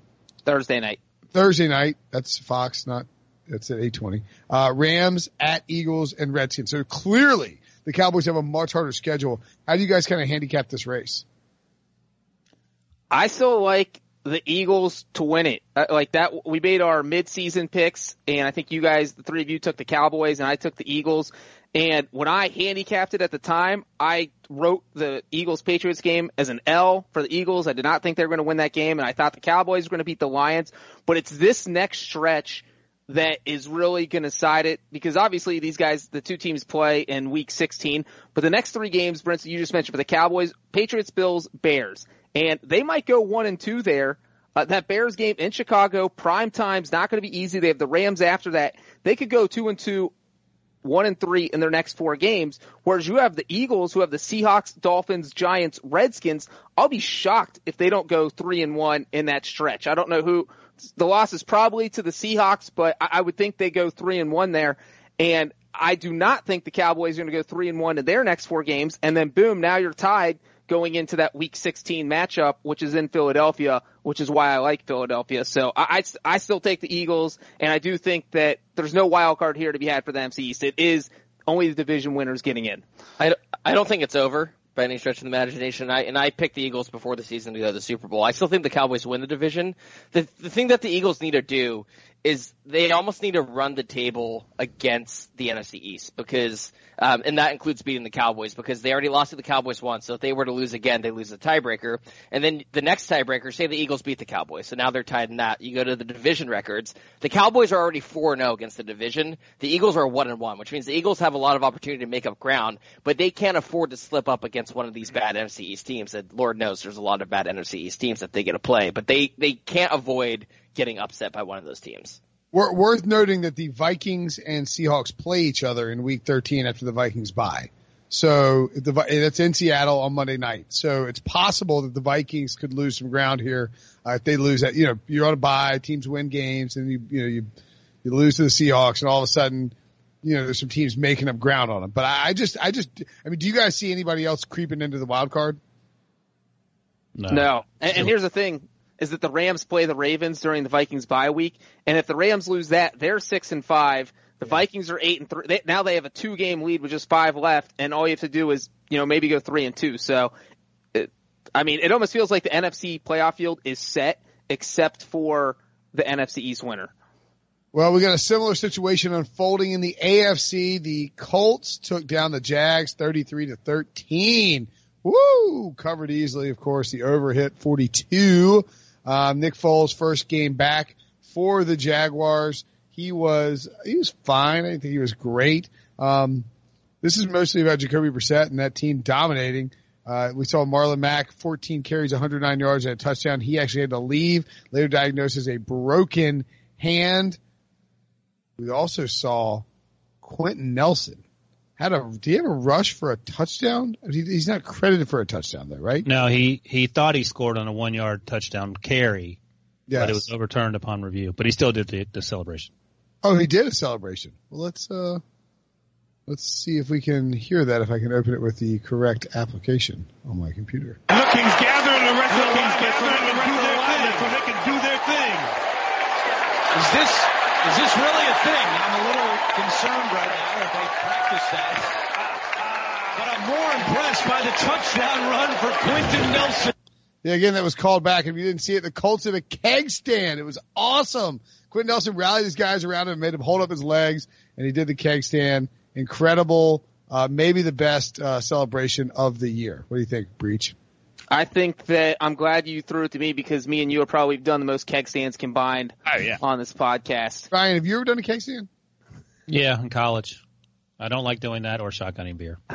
Thursday night. Thursday night. That's Fox, not that's at eight twenty. Uh, Rams at Eagles and Redskins. So clearly the Cowboys have a much harder schedule. How do you guys kind of handicap this race? I still like the Eagles to win it. Uh, like that, we made our mid-season picks, and I think you guys, the three of you, took the Cowboys, and I took the Eagles. And when I handicapped it at the time, I wrote the Eagles Patriots game as an L for the Eagles. I did not think they were going to win that game, and I thought the Cowboys were going to beat the Lions. But it's this next stretch that is really going to side it because obviously these guys, the two teams play in week 16, but the next three games, Brent, you just mentioned for the Cowboys, Patriots, Bills, Bears, and they might go one and two there. Uh, that Bears game in Chicago, prime time's not going to be easy. They have the Rams after that. They could go two and two, one and three in their next four games. Whereas you have the Eagles who have the Seahawks, Dolphins, Giants, Redskins. I'll be shocked if they don't go three and one in that stretch. I don't know who the loss is probably to the Seahawks, but I, I would think they go three and one there. And I do not think the Cowboys are going to go three and one in their next four games. And then boom, now you're tied going into that week 16 matchup, which is in Philadelphia, which is why I like Philadelphia. So I, I, I still take the Eagles, and I do think that there's no wild card here to be had for the NFC East. It is only the division winners getting in. I, I don't think it's over by any stretch of the imagination. I, and I picked the Eagles before the season to go to the Super Bowl. I still think the Cowboys win the division. The, the thing that the Eagles need to do is they almost need to run the table against the NFC East because, um, and that includes beating the Cowboys because they already lost to the Cowboys once. So if they were to lose again, they lose the tiebreaker. And then the next tiebreaker, say the Eagles beat the Cowboys. So now they're tied in that. You go to the division records. The Cowboys are already 4-0 against the division. The Eagles are 1-1, which means the Eagles have a lot of opportunity to make up ground, but they can't afford to slip up against one of these bad NFC East teams that Lord knows there's a lot of bad NFC East teams that they get to play, but they, they can't avoid getting upset by one of those teams. Worth noting that the Vikings and Seahawks play each other in Week 13 after the Vikings bye. So the that's in Seattle on Monday night. So it's possible that the Vikings could lose some ground here uh, if they lose that. You know, you're on a bye, teams win games, and you you know you you lose to the Seahawks, and all of a sudden, you know, there's some teams making up ground on them. But I, I just I just I mean, do you guys see anybody else creeping into the wild card? No. No. And, and here's the thing is that the Rams play the Ravens during the Vikings bye week, and if the Rams lose that, they're six and five. The Vikings are eight and three. They, now they have a two game lead with just five left, and all you have to do is you know maybe go three and two. So, it, I mean, it almost feels like the NFC playoff field is set except for the NFC East winner. Well, we got a similar situation unfolding in the AFC. The Colts took down the Jags 33 to 13. Woo! Covered easily, of course. The over hit 42. Um, Nick Foles' first game back for the Jaguars. He was he was fine. I think he was great. Um, this is mostly about Jacoby Brissett and that team dominating. Uh, we saw Marlon Mack, 14 carries, 109 yards, and a touchdown. He actually had to leave. Later diagnosed as a broken hand. We also saw Quenton Nelson had a. Do you have a rush for a touchdown? He's not credited for a touchdown, though, right? No, he he thought he scored on a one yard touchdown carry, yes. but it was overturned upon review. But he still did the, the celebration. Oh, he did a celebration. Well, let's uh, let's see if we can hear that. If I can open it with the correct application on my computer. Looking's gathering the rest of the gathering the rest of the line so they can do their thing. Is this is this really a thing? I'm a little concerned right now if they practice that. But I'm more impressed by the touchdown run for Quenton Nelson. Yeah, again, that was called back. If you didn't see it, the Colts had a keg stand. It was awesome. Quenton Nelson rallied his guys around him, made him hold up his legs, and he did the keg stand. Incredible. Uh, maybe the best uh, celebration of the year. What do you think, Breech? I think that I'm glad you threw it to me because me and you have probably done the most keg stands combined oh, yeah. on this podcast. Ryan, have you ever done a keg stand? Yeah, in college. I don't like doing that or shotgunning beer.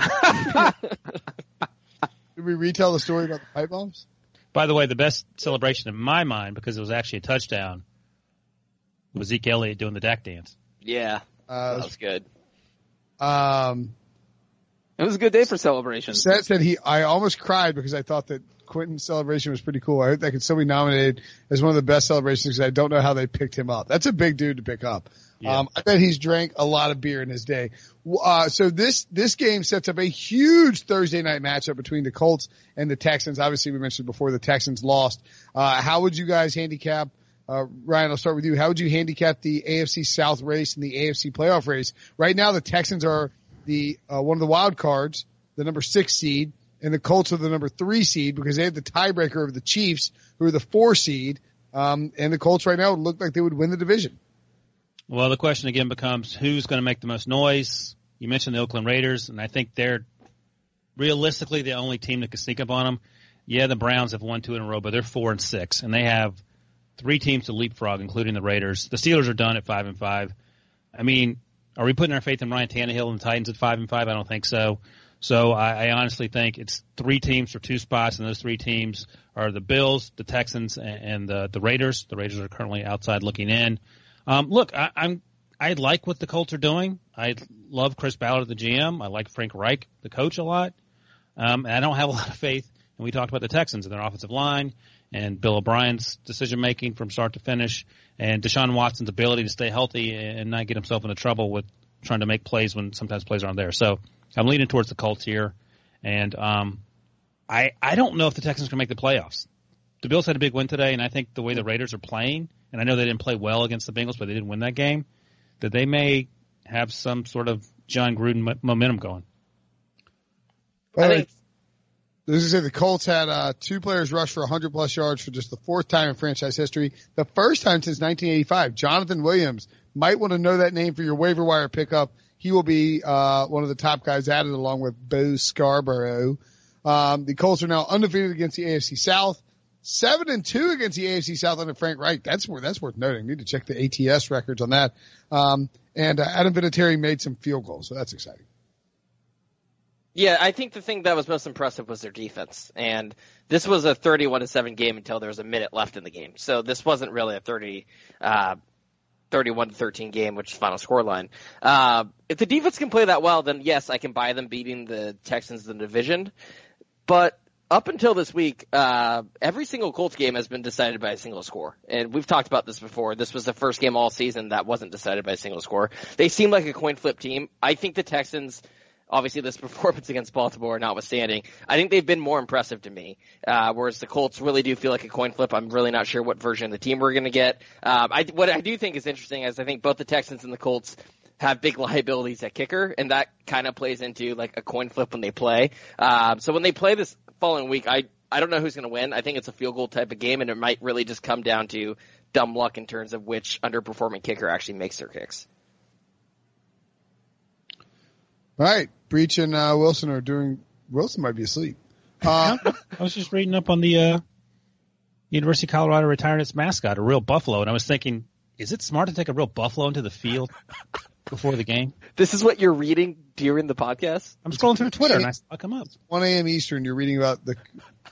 Did we retell the story about the pipe bombs? By the way, the best celebration in my mind, because it was actually a touchdown, was Zeke Elliott doing the Dak dance. Yeah, uh, that was good. Um, it was a good day for celebrations. Seth said he, I almost cried because I thought that Quenton's celebration was pretty cool. I hope that could still be nominated as one of the best celebrations because I don't know how they picked him up. That's a big dude to pick up. Yeah. Um, I bet he's drank a lot of beer in his day. Uh, so this, this game sets up a huge Thursday night matchup between the Colts and the Texans. Obviously we mentioned before the Texans lost. Uh, how would you guys handicap, uh, Ryan, I'll start with you. How would you handicap the AFC South race and the AFC playoff race? Right now the Texans are the, uh, one of the wild cards, the number six seed and the Colts are the number three seed because they have the tiebreaker of the Chiefs who are the four seed. Um, and the Colts right now look like they would win the division. Well, the question again becomes who's going to make the most noise. You mentioned the Oakland Raiders, and I think they're realistically the only team that could sneak up on them. Yeah, the Browns have won two in a row, but they're four and six, and they have three teams to leapfrog, including the Raiders. The Steelers are done at five and five. I mean, are we putting our faith in Ryan Tannehill and the Titans at five and five? I don't think so. So I, I honestly think it's three teams for two spots, and those three teams are the Bills, the Texans, and, and the the Raiders. The Raiders are currently outside looking in. Um, look, I, I'm I like what the Colts are doing. I love Chris Ballard, the GM. I like Frank Reich, the coach, a lot. Um, and I don't have a lot of faith. And we talked about the Texans and their offensive line and Bill O'Brien's decision making from start to finish, and Deshaun Watson's ability to stay healthy and not get himself into trouble with trying to make plays when sometimes plays aren't there. So I'm leaning towards the Colts here, and um, I I don't know if the Texans can make the playoffs. The Bills had a big win today, and I think the way the Raiders are playing, and I know they didn't play well against the Bengals, but they didn't win that game, that they may have some sort of Jon Gruden momentum going. I think. As I say, the Colts had uh, two players rush for 100 plus yards for just the fourth time in franchise history, the first time since 1985. Jonathan Williams might want to know that name for your waiver wire pickup. He will be uh, one of the top guys added along with Bo Scarborough. Um, the Colts are now undefeated against the AFC South, seven and two against the AFC South under Frank Reich. That's worth that's worth noting. Need to check the ATS records on that. Um, and uh, Adam Vinatieri made some field goals, so that's exciting. Yeah, I think the thing that was most impressive was their defense. And this was a 31 to 7 game until there was a minute left in the game. So this wasn't really a 30, uh, 31 to 13 game, which is final score line. Uh, if the defense can play that well, then yes, I can buy them beating the Texans in the division. But up until this week, uh, every single Colts game has been decided by a single score. And we've talked about this before. This was the first game all season that wasn't decided by a single score. They seem like a coin flip team. I think the Texans, obviously this performance against Baltimore notwithstanding, I think they've been more impressive to me. Uh, whereas the Colts really do feel like a coin flip. I'm really not sure what version of the team we're going to get. Um, I, what I do think is interesting is I think both the Texans and the Colts have big liabilities at kicker, and that kind of plays into like a coin flip when they play. Um, so when they play this following week, I I don't know who's going to win. I think it's a field goal type of game, and it might really just come down to dumb luck in terms of which underperforming kicker actually makes their kicks. All right, Breech and uh, Wilson are doing. Wilson might be asleep. Uh, I was just reading up on the uh, University of Colorado retiring its mascot, a real buffalo, and I was thinking, is it smart to take a real buffalo into the field before the game? This is what you're reading during the podcast. I'm scrolling through Twitter and I saw it come up. 1 a.m. Eastern. You're reading about the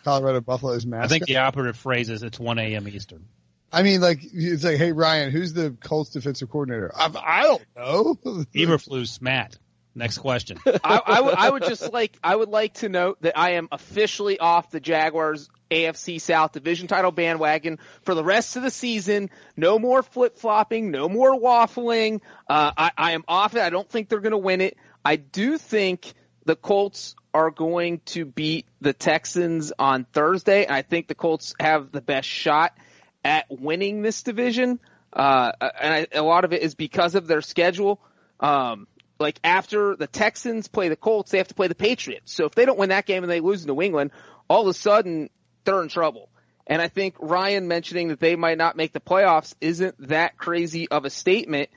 Colorado Buffaloes mascot. I think the operative phrase is it's 1 a.m. Eastern. I mean, like it's like, hey Ryan, who's the Colts defensive coordinator? I, I don't know. Eberflus Matt. Next question. I, I, w- I would just like I would like to note that I am officially off the Jaguars AFC South division title bandwagon for the rest of the season. No more flip flopping, no more waffling. Uh, I, I am off it. I don't think they're going to win it. I do think the Colts are going to beat the Texans on Thursday. I think the Colts have the best shot at winning this division. Uh, and I, a lot of it is because of their schedule. Um, like after the Texans play the Colts, they have to play the Patriots. So if they don't win that game and they lose New England, all of a sudden they're in trouble. And I think Ryan mentioning that they might not make the playoffs isn't that crazy of a statement.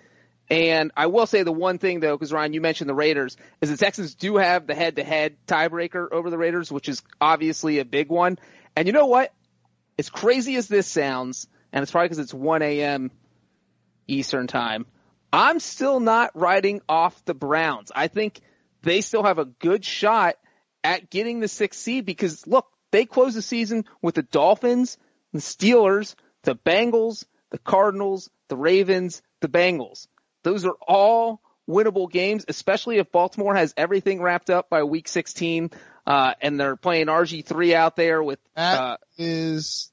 And I will say the one thing though, because Ryan, you mentioned the Raiders, is the Texans do have the head-to-head tiebreaker over the Raiders, which is obviously a big one. And you know what? As crazy as this sounds, and it's probably because it's 1 a.m. Eastern time, I'm still not writing off the Browns. I think they still have a good shot at getting the sixth seed because look, they close the season with the Dolphins, the Steelers, the Bengals, the Cardinals, the Ravens, the Bengals. Those are all winnable games, especially if Baltimore has everything wrapped up by week 16, uh, and they're playing RG3 out there with, That uh, is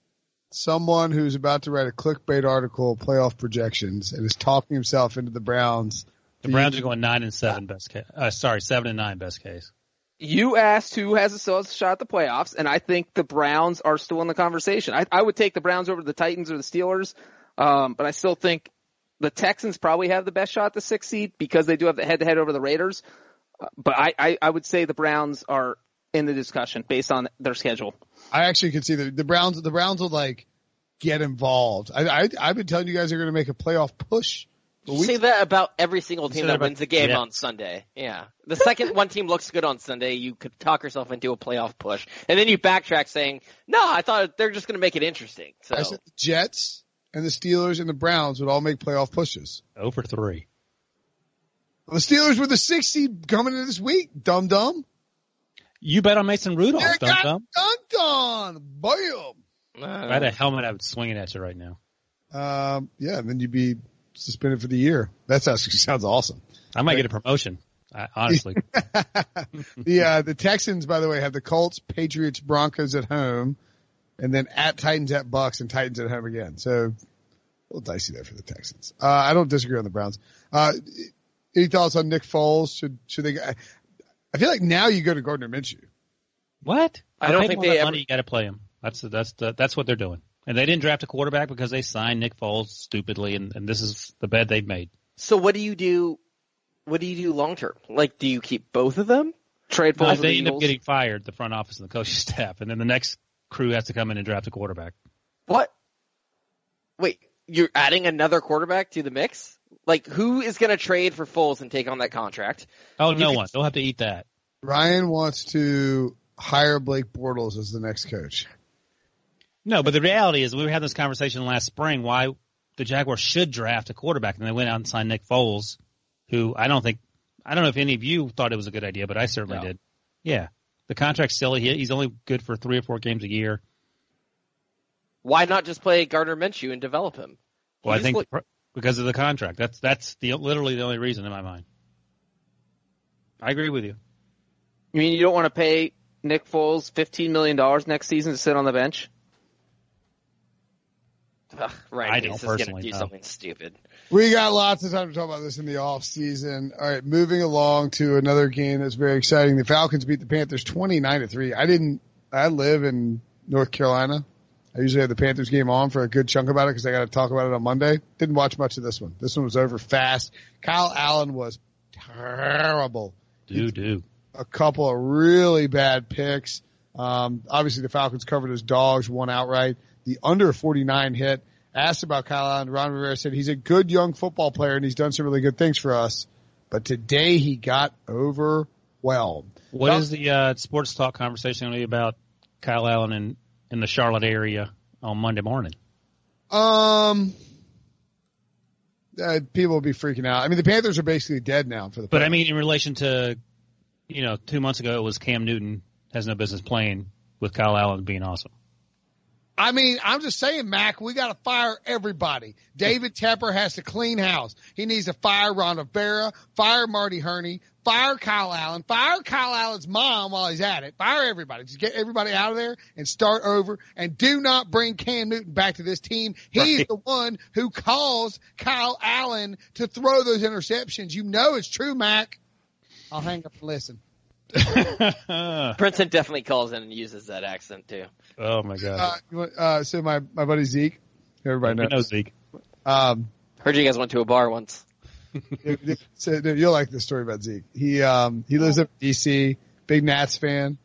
someone who's about to write a clickbait article, playoff projections, and is talking himself into the Browns. The Browns are going nine and seven best case. Uh, sorry, seven and nine best case. you asked who has a still shot at the playoffs, and I think the Browns are still in the conversation. I, I would take the Browns over the Titans or the Steelers, um, but I still think the Texans probably have the best shot at the sixth seed because they do have the head to head over the Raiders. Uh, but I, I, I would say the Browns are in the discussion based on their schedule. I actually could see the the Browns. The Browns will like get involved. I, I I've been telling you guys they're going to make a playoff push. You say that about every single team that that about- wins a game yeah. on Sunday. Yeah. The second one team looks good on Sunday, you could talk yourself into a playoff push. And then you backtrack saying, no, I thought they're just going to make it interesting. So I said the Jets and the Steelers and the Browns would all make playoff pushes. Over three. The Steelers were the sixth seed coming into this week. Dumb dum. You bet on Mason Rudolph, They dum got dum. dunked on. Bam. If I had a helmet, I would swing it at you right now. Um, yeah, and then you'd be suspended for the year. That sounds sounds awesome. I might get a promotion. I, honestly, the uh, the Texans, by the way, have the Colts, Patriots, Broncos at home, and then at Titans at Bucks and Titans at home again. So a little dicey there for the Texans. Uh, I don't disagree on the Browns. Uh, any thoughts on Nick Foles? Should should they? I, I feel like now you go to Gardner Minshew. what? I don't think they that ever- money. You got to play him. That's the, that's the, that's what they're doing. And they didn't draft a quarterback because they signed Nick Foles stupidly, and, and this is the bed they've made. So what do you do? What do you do long term? Like, do you keep both of them? Trade Well, Foles with they the end up getting fired, the front office and the coaching staff, and then the next crew has to come in and draft a quarterback. What? Wait, you're adding another quarterback to the mix? Like, who is going to trade for Foles and take on that contract? Oh, You no could- one. They'll have to eat that. Ryan wants to hire Blake Bortles as the next coach. No, but the reality is we were having this conversation last spring why the Jaguars should draft a quarterback, and they went out and signed Nick Foles, who I don't think I don't know if any of you thought it was a good idea, but I certainly No. did. Yeah, the contract's silly. He, he's only good for three or four games a year. Why not just play Gardner Minshew and develop him? Well, I think like- pr- because of the contract. That's that's the literally the only reason in my mind. I agree with you. You mean you don't want to pay Nick Foles fifteen million dollars next season to sit on the bench? Ugh, right, I he's don't just going to personally, do no. something stupid. We got lots of time to talk about this in the off season. All right, moving along to another game that's very exciting. The Falcons beat the Panthers 29 to 3. I didn't, I live in North Carolina. I usually have the Panthers game on for a good chunk about it because I got to talk about it on Monday. Didn't watch much of this one. This one was over fast. Kyle Allen was terrible. Do do. A couple of really bad picks. Um, obviously the Falcons covered his dogs, won outright. The under 49 hit. Asked about Kyle Allen. Ron Rivera said he's a good young football player and he's done some really good things for us. But today he got overwhelmed. What is the uh, sports talk conversation going to be about Kyle Allen in in the Charlotte area on Monday morning? Um, uh, people will be freaking out. I mean, the Panthers are basically dead now for the. But I mean, in relation to, you know, two months ago it was Cam Newton has no business playing with Kyle Allen being awesome. I mean, I'm just saying, Mac, we got to fire everybody. David Tepper has to clean house. He needs to fire Ron Rivera, fire Marty Hurney, fire Kyle Allen, fire Kyle Allen's mom while he's at it. Fire everybody. Just get everybody out of there and start over. And do not bring Cam Newton back to this team. He's Right. the one who caused Kyle Allen to throw those interceptions. You know it's true, Mac. I'll hang up and listen. Princeton definitely calls in and uses that accent too. Oh my god! Uh, uh, so my, my buddy Zeke, everybody We knows. Zeke. Um, Heard you guys went to a bar once. So dude, you'll like this story about Zeke. He um he lives up in DC, big Nats fan.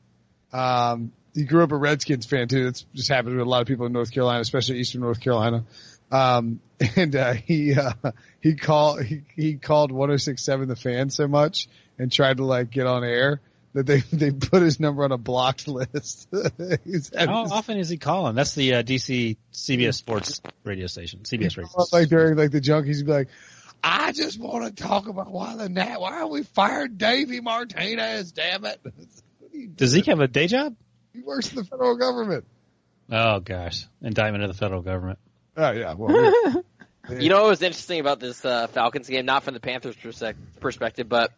Um, he grew up a Redskins fan too. That's just happened with a lot of people in North Carolina, especially Eastern North Carolina. Um, and uh, he uh, he called he, he called 106.7 the fan so much and tried to like get on air that they they put his number on a blocked list. How his- often is he calling? That's the uh, DC CBS Sports radio station. CBS radio. like during like the junkies, he'd be like, I just want to talk about why the Nat, why we fired Davey Martinez, damn it. Does he have a day job? He works in the federal government. Oh gosh, indictment of the federal government. Oh yeah, well, You know what was interesting about this uh, Falcons game? Not from the Panthers perspective, but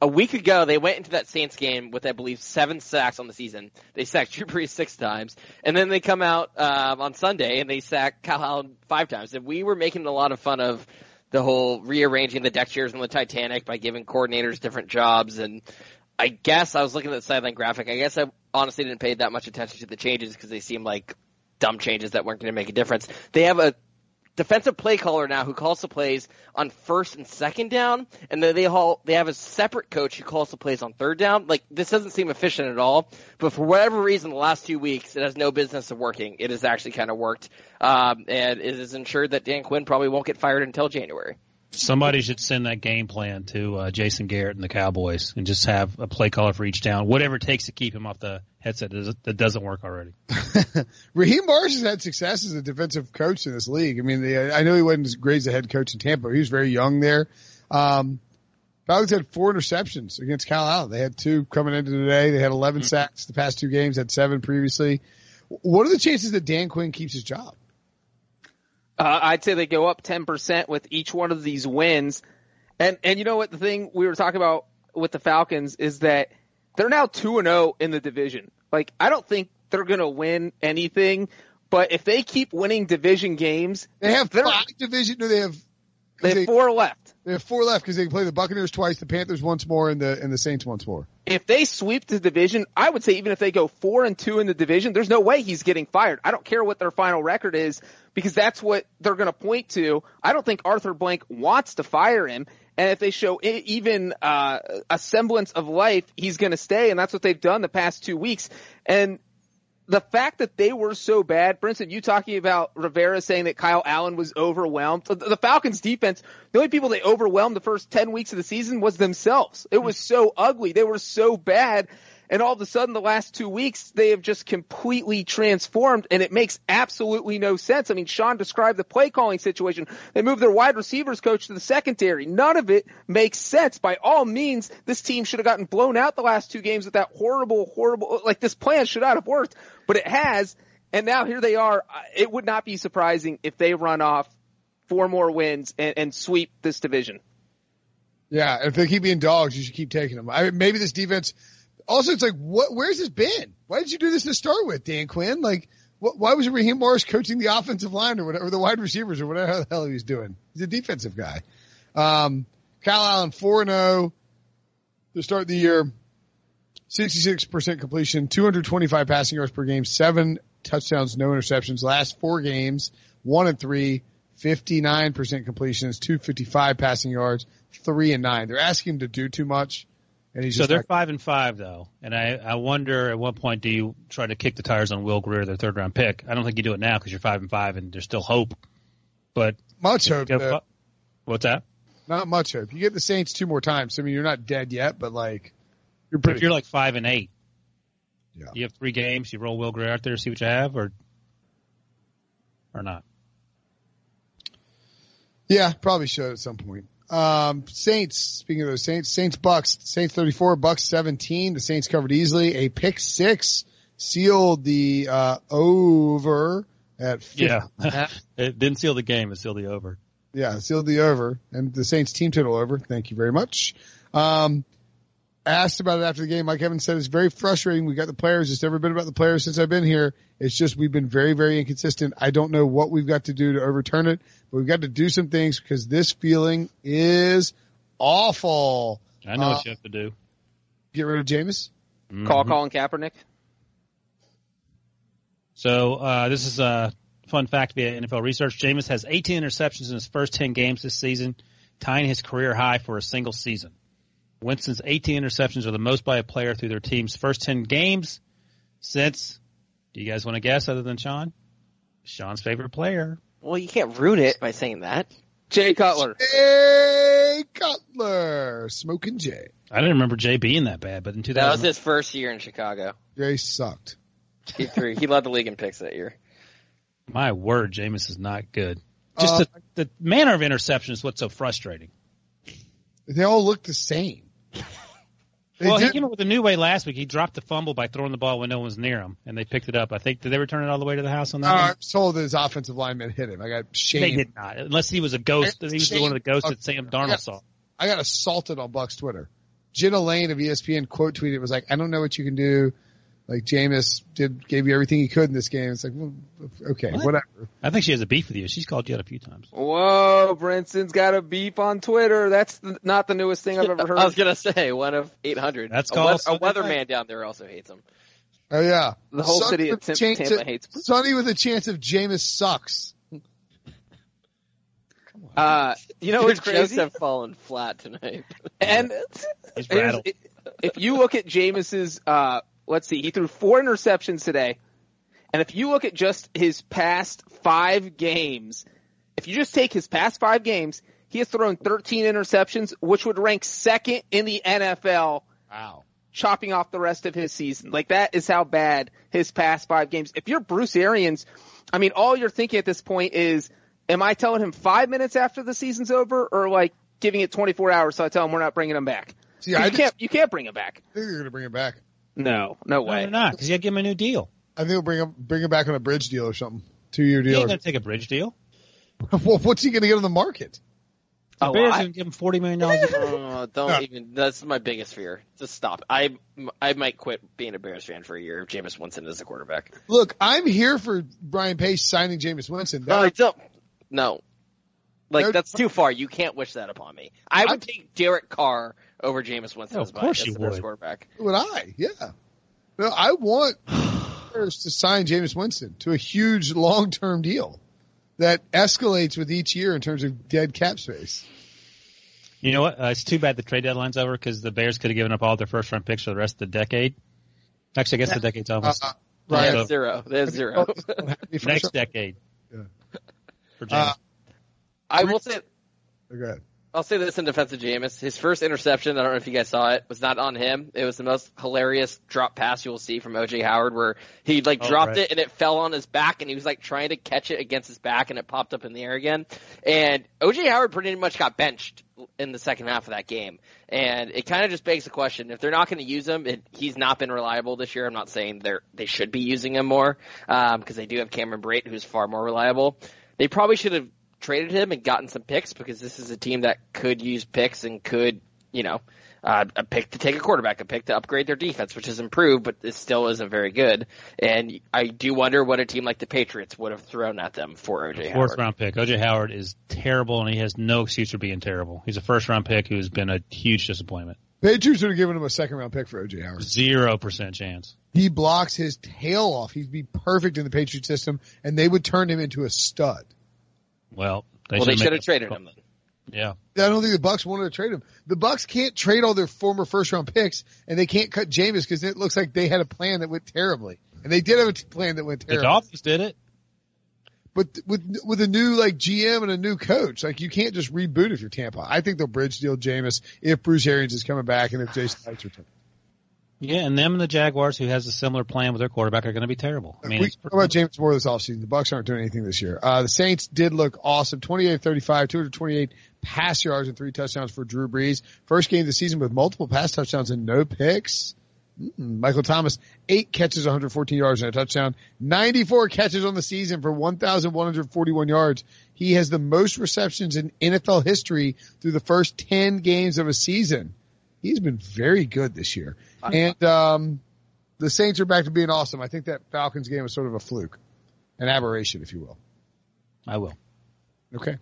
a week ago they went into that Saints game with I believe seven sacks on the season. They sacked Drew Brees six times, and then they come out um, on Sunday and they sack Kyle Allen five times. And we were making a lot of fun of the whole rearranging the deck chairs on the Titanic by giving coordinators different jobs. And I guess I was looking at the sideline graphic. I guess I honestly didn't pay that much attention to the changes because they seemed like dumb changes that weren't going to make a difference. They have a defensive play caller now who calls the plays on first and second down, and then they all they have a separate coach who calls the plays on third down. Like this doesn't seem efficient at all, but for whatever reason, the last two weeks it has no business of working. It has actually kind of worked, um, and it has ensured that Dan Quinn probably won't get fired until January. Somebody should send that game plan to uh, Jason Garrett and the Cowboys, and just have a play caller for each down, whatever it takes to keep him off the headset that doesn't work already. Raheem Morris has had success as a defensive coach in this league. I mean, the, I know he wasn't as great as a head coach in Tampa. He was very young there. Um, Falcons had four interceptions against Cal Allen. They had two coming into today. They had 11 sacks the past two games, had seven previously. What are the chances that Dan Quinn keeps his job? Uh, I'd say they go up 10% with each one of these wins. And, and you know what? The thing we were talking about with the Falcons is that they're now 2 and 0 in the division. Like, I don't think they're going to win anything, but if they keep winning division games, they have five division, no, they have, they have they, four left. They have four left because they can play the Buccaneers twice, the Panthers once more, and the, and the Saints once more. If they sweep the division, I would say even if they go four and two in the division, there's no way he's getting fired. I don't care what their final record is because that's what they're going to point to. I don't think Arthur Blank wants to fire him. And if they show even uh, a semblance of life, he's going to stay. And that's what they've done the past two weeks. And the fact that they were so bad, Brinson, you talking about Rivera saying that Kyle Allen was overwhelmed. The Falcons defense, the only people they overwhelmed the first 10 weeks of the season was themselves. It was so ugly. They were so bad. And all of a sudden, the last two weeks, they have just completely transformed, and it makes absolutely no sense. I mean, Sean described the play calling situation. They moved their wide receivers coach to the secondary. None of it makes sense. By all means, this team should have gotten blown out the last two games with that horrible, horrible, like this plan should not have worked, but it has. And now here they are. It would not be surprising if they run off four more wins and, and sweep this division. Yeah, if they keep being dogs, you should keep taking them. I mean, maybe this defense also, it's like, what? Where's this been? Why did you do this to start with, Dan Quinn? Like, wh- why was Raheem Morris coaching the offensive line or whatever, or the wide receivers or whatever the hell he was doing? He's a defensive guy. Um, Kyle Allen four zero to start the year. 66% completion, 225 passing yards per game, seven touchdowns, no interceptions. Last four games, one and three, 59% completions, 255 passing yards, three and nine. They're asking him to do too much. And he's so they're like, five and five though, and I I wonder at what point do you try to kick the tires on Will Grier, their third round pick? I don't think you do it now because you're five and five and there's still hope. But much hope. Go, what's that? Not much hope. You get the Saints two more times. I mean, you're not dead yet, but like you're pretty. If you're like five and eight, yeah. You have three games. You roll Will Grier out there, see what you have, or or not. Yeah, probably should at some point. Um, Saints, speaking of those Saints, Saints Bucks, Saints 34, Bucks 17. The Saints covered easily. A pick six sealed the, uh, over at 50. Yeah. it didn't seal the game. It sealed the over. Yeah, sealed the over and the Saints team total over. Thank you very much. Um, asked about it after the game. Mike Evans said it's very frustrating. We got the players. It's never been about the players since I've been here. It's just we've been very, very inconsistent. I don't know what we've got to do to overturn it, but we've got to do some things because this feeling is awful. I know uh, what you have to do. Get rid of Jameis? Mm-hmm. Call Colin Kaepernick? So, uh, this is a fun fact via NFL research. Jameis has 18 interceptions in his first 10 games this season, tying his career high for a single season. Winston's 18 interceptions are the most by a player through their team's first 10 games since, do you guys want to guess other than Sean? Sean's favorite player. Well, you can't ruin it by saying that. Jay Cutler. Jay Cutler. Smoking Jay. I didn't remember Jay being that bad, but in 2000. That was his first year in Chicago. Jay sucked. He threw, he led the league in picks that year. My word, Jameis is not good. Just uh, the, the manner of interception is what's so frustrating. They all look the same. Well, he came up with a new way last week. He dropped the fumble by throwing the ball when no one was near him, and they picked it up. I think did they return it all the way to the house on that? Uh, I was told his offensive lineman hit him. I got shamed. They did not, unless he was a ghost. He was one of the ghosts that Sam Darnold I got, saw. I got assaulted on Buck's Twitter. Jenna Laine of ESPN quote tweeted was like, "I don't know what you can do." Like Jameis did, gave you everything he could in this game. It's like, well, okay, what? whatever. I think she has a beef with you. She's called you out a few times. Whoa, Brinson's got a beef on Twitter. That's the, not the newest thing I've ever heard. I was gonna say one of 800. That's a called a weatherman down there also hates him. Oh yeah, the whole Sunny city of Tim- Tampa of, hates. Sonny with a chance of Jameis sucks. Uh, you know Your what's crazy? have fallen flat tonight. And He's here's- rattled. if you look at Jameis's, uh, let's see, he threw four interceptions today. And if you look at just his past five games, if you just take his past five games, He has thrown 13 interceptions, which would rank second in the NFL. Wow. Chopping off the rest of his season. Like that is how bad his past five games. If you're Bruce Arians, I mean, all you're thinking at this point is, am I telling him five minutes after the season's over or like giving it 24 hours so I tell him we're not bringing him back? See, you just- can't, you can't bring him back. I think they're going to bring him back. No, No, no way. they're not, because you got to give him a new deal. I think we'll bring him bring him back on a bridge deal or something. Two year He deal. ain't going to take a bridge deal. well, what's he going to get on the market? Oh, the Oh, Bears I- going to give him $40 million. Oh, don't even. That's my biggest fear. Just stop. I I might quit being a Bears fan for a year if Jameis Winston is a quarterback. Look, I'm here for Ryan Pace signing Jameis Winston. No, I don't. No, like that's too far. You can't wish that upon me. I would take Derek Carr over Jameis Winston Oh, as of my course as you the Bears would. quarterback. would I? Yeah. No, I want Bears to sign Jameis Winston to a huge long term deal that escalates with each year in terms of dead cap space. You know what? Uh, it's too bad the trade deadline's over because the Bears could have given up all their first round picks for the rest of the decade. Actually, I guess the decade's almost Uh, They Ryan, have zero. There's zero. next decade. Yeah. For Jameis. Uh, I will say. Go ahead. I'll say this in defense of Jameis. His first interception, I don't know if you guys saw it, was not on him. It was the most hilarious drop pass you will see from OJ Howard where he like Oh, dropped right. it and it fell on his back and he was like trying to catch it against his back and it popped up in the air again. And OJ Howard pretty much got benched in the second half of that game. And it kind of just begs the question, if they're not going to use him, it, he's not been reliable this year. I'm not saying they're, they should be using him more, um, cause they do have Cameron Brate who's far more reliable. They probably should have traded him and gotten some picks because this is a team that could use picks and could, you know, uh, a pick to take a quarterback, a pick to upgrade their defense, which has improved, but it still isn't very good. And I do wonder what a team like the Patriots would have thrown at them for OJ Fourth round pick. OJ Howard is terrible, and he has no excuse for being terrible. He's a first round pick who's been a huge disappointment. Patriots would have given him a second round pick for OJ Howard. Zero percent chance. He blocks his tail off. He'd be perfect in the Patriot system, and they would turn him into a stud. Well, they well, they should should have traded him then. Yeah. I don't think the Bucks wanted to trade him. The Bucks can't trade all their former first round picks, and they can't cut Jameis because it looks like they had a plan that went terribly, and they did have a t- plan that went terribly. The terribly. Dolphins did it. But with with a new like GM and a new coach, like you can't just reboot if you're Tampa. I think they'll bridge deal Jameis if Bruce Arians is coming back and if Jason Licht's return. Yeah, and them and the Jaguars, who has a similar plan with their quarterback, are going to be terrible. I mean, we talk about Jameis more this offseason. The Bucks aren't doing anything this year. Uh, the Saints did look awesome. 28-35, 228 pass yards and three touchdowns for Drew Brees. First game of the season with multiple pass touchdowns and no picks. Michael Thomas, eight catches, 114 yards and a touchdown. 94 catches on the season for 1,141 yards. He has the most receptions in NFL history through the first 10 games of a season. He's been very good this year. And, um, the Saints are back to being awesome. I think that Falcons game was sort of a fluke, an aberration, if you will. I will. Okay.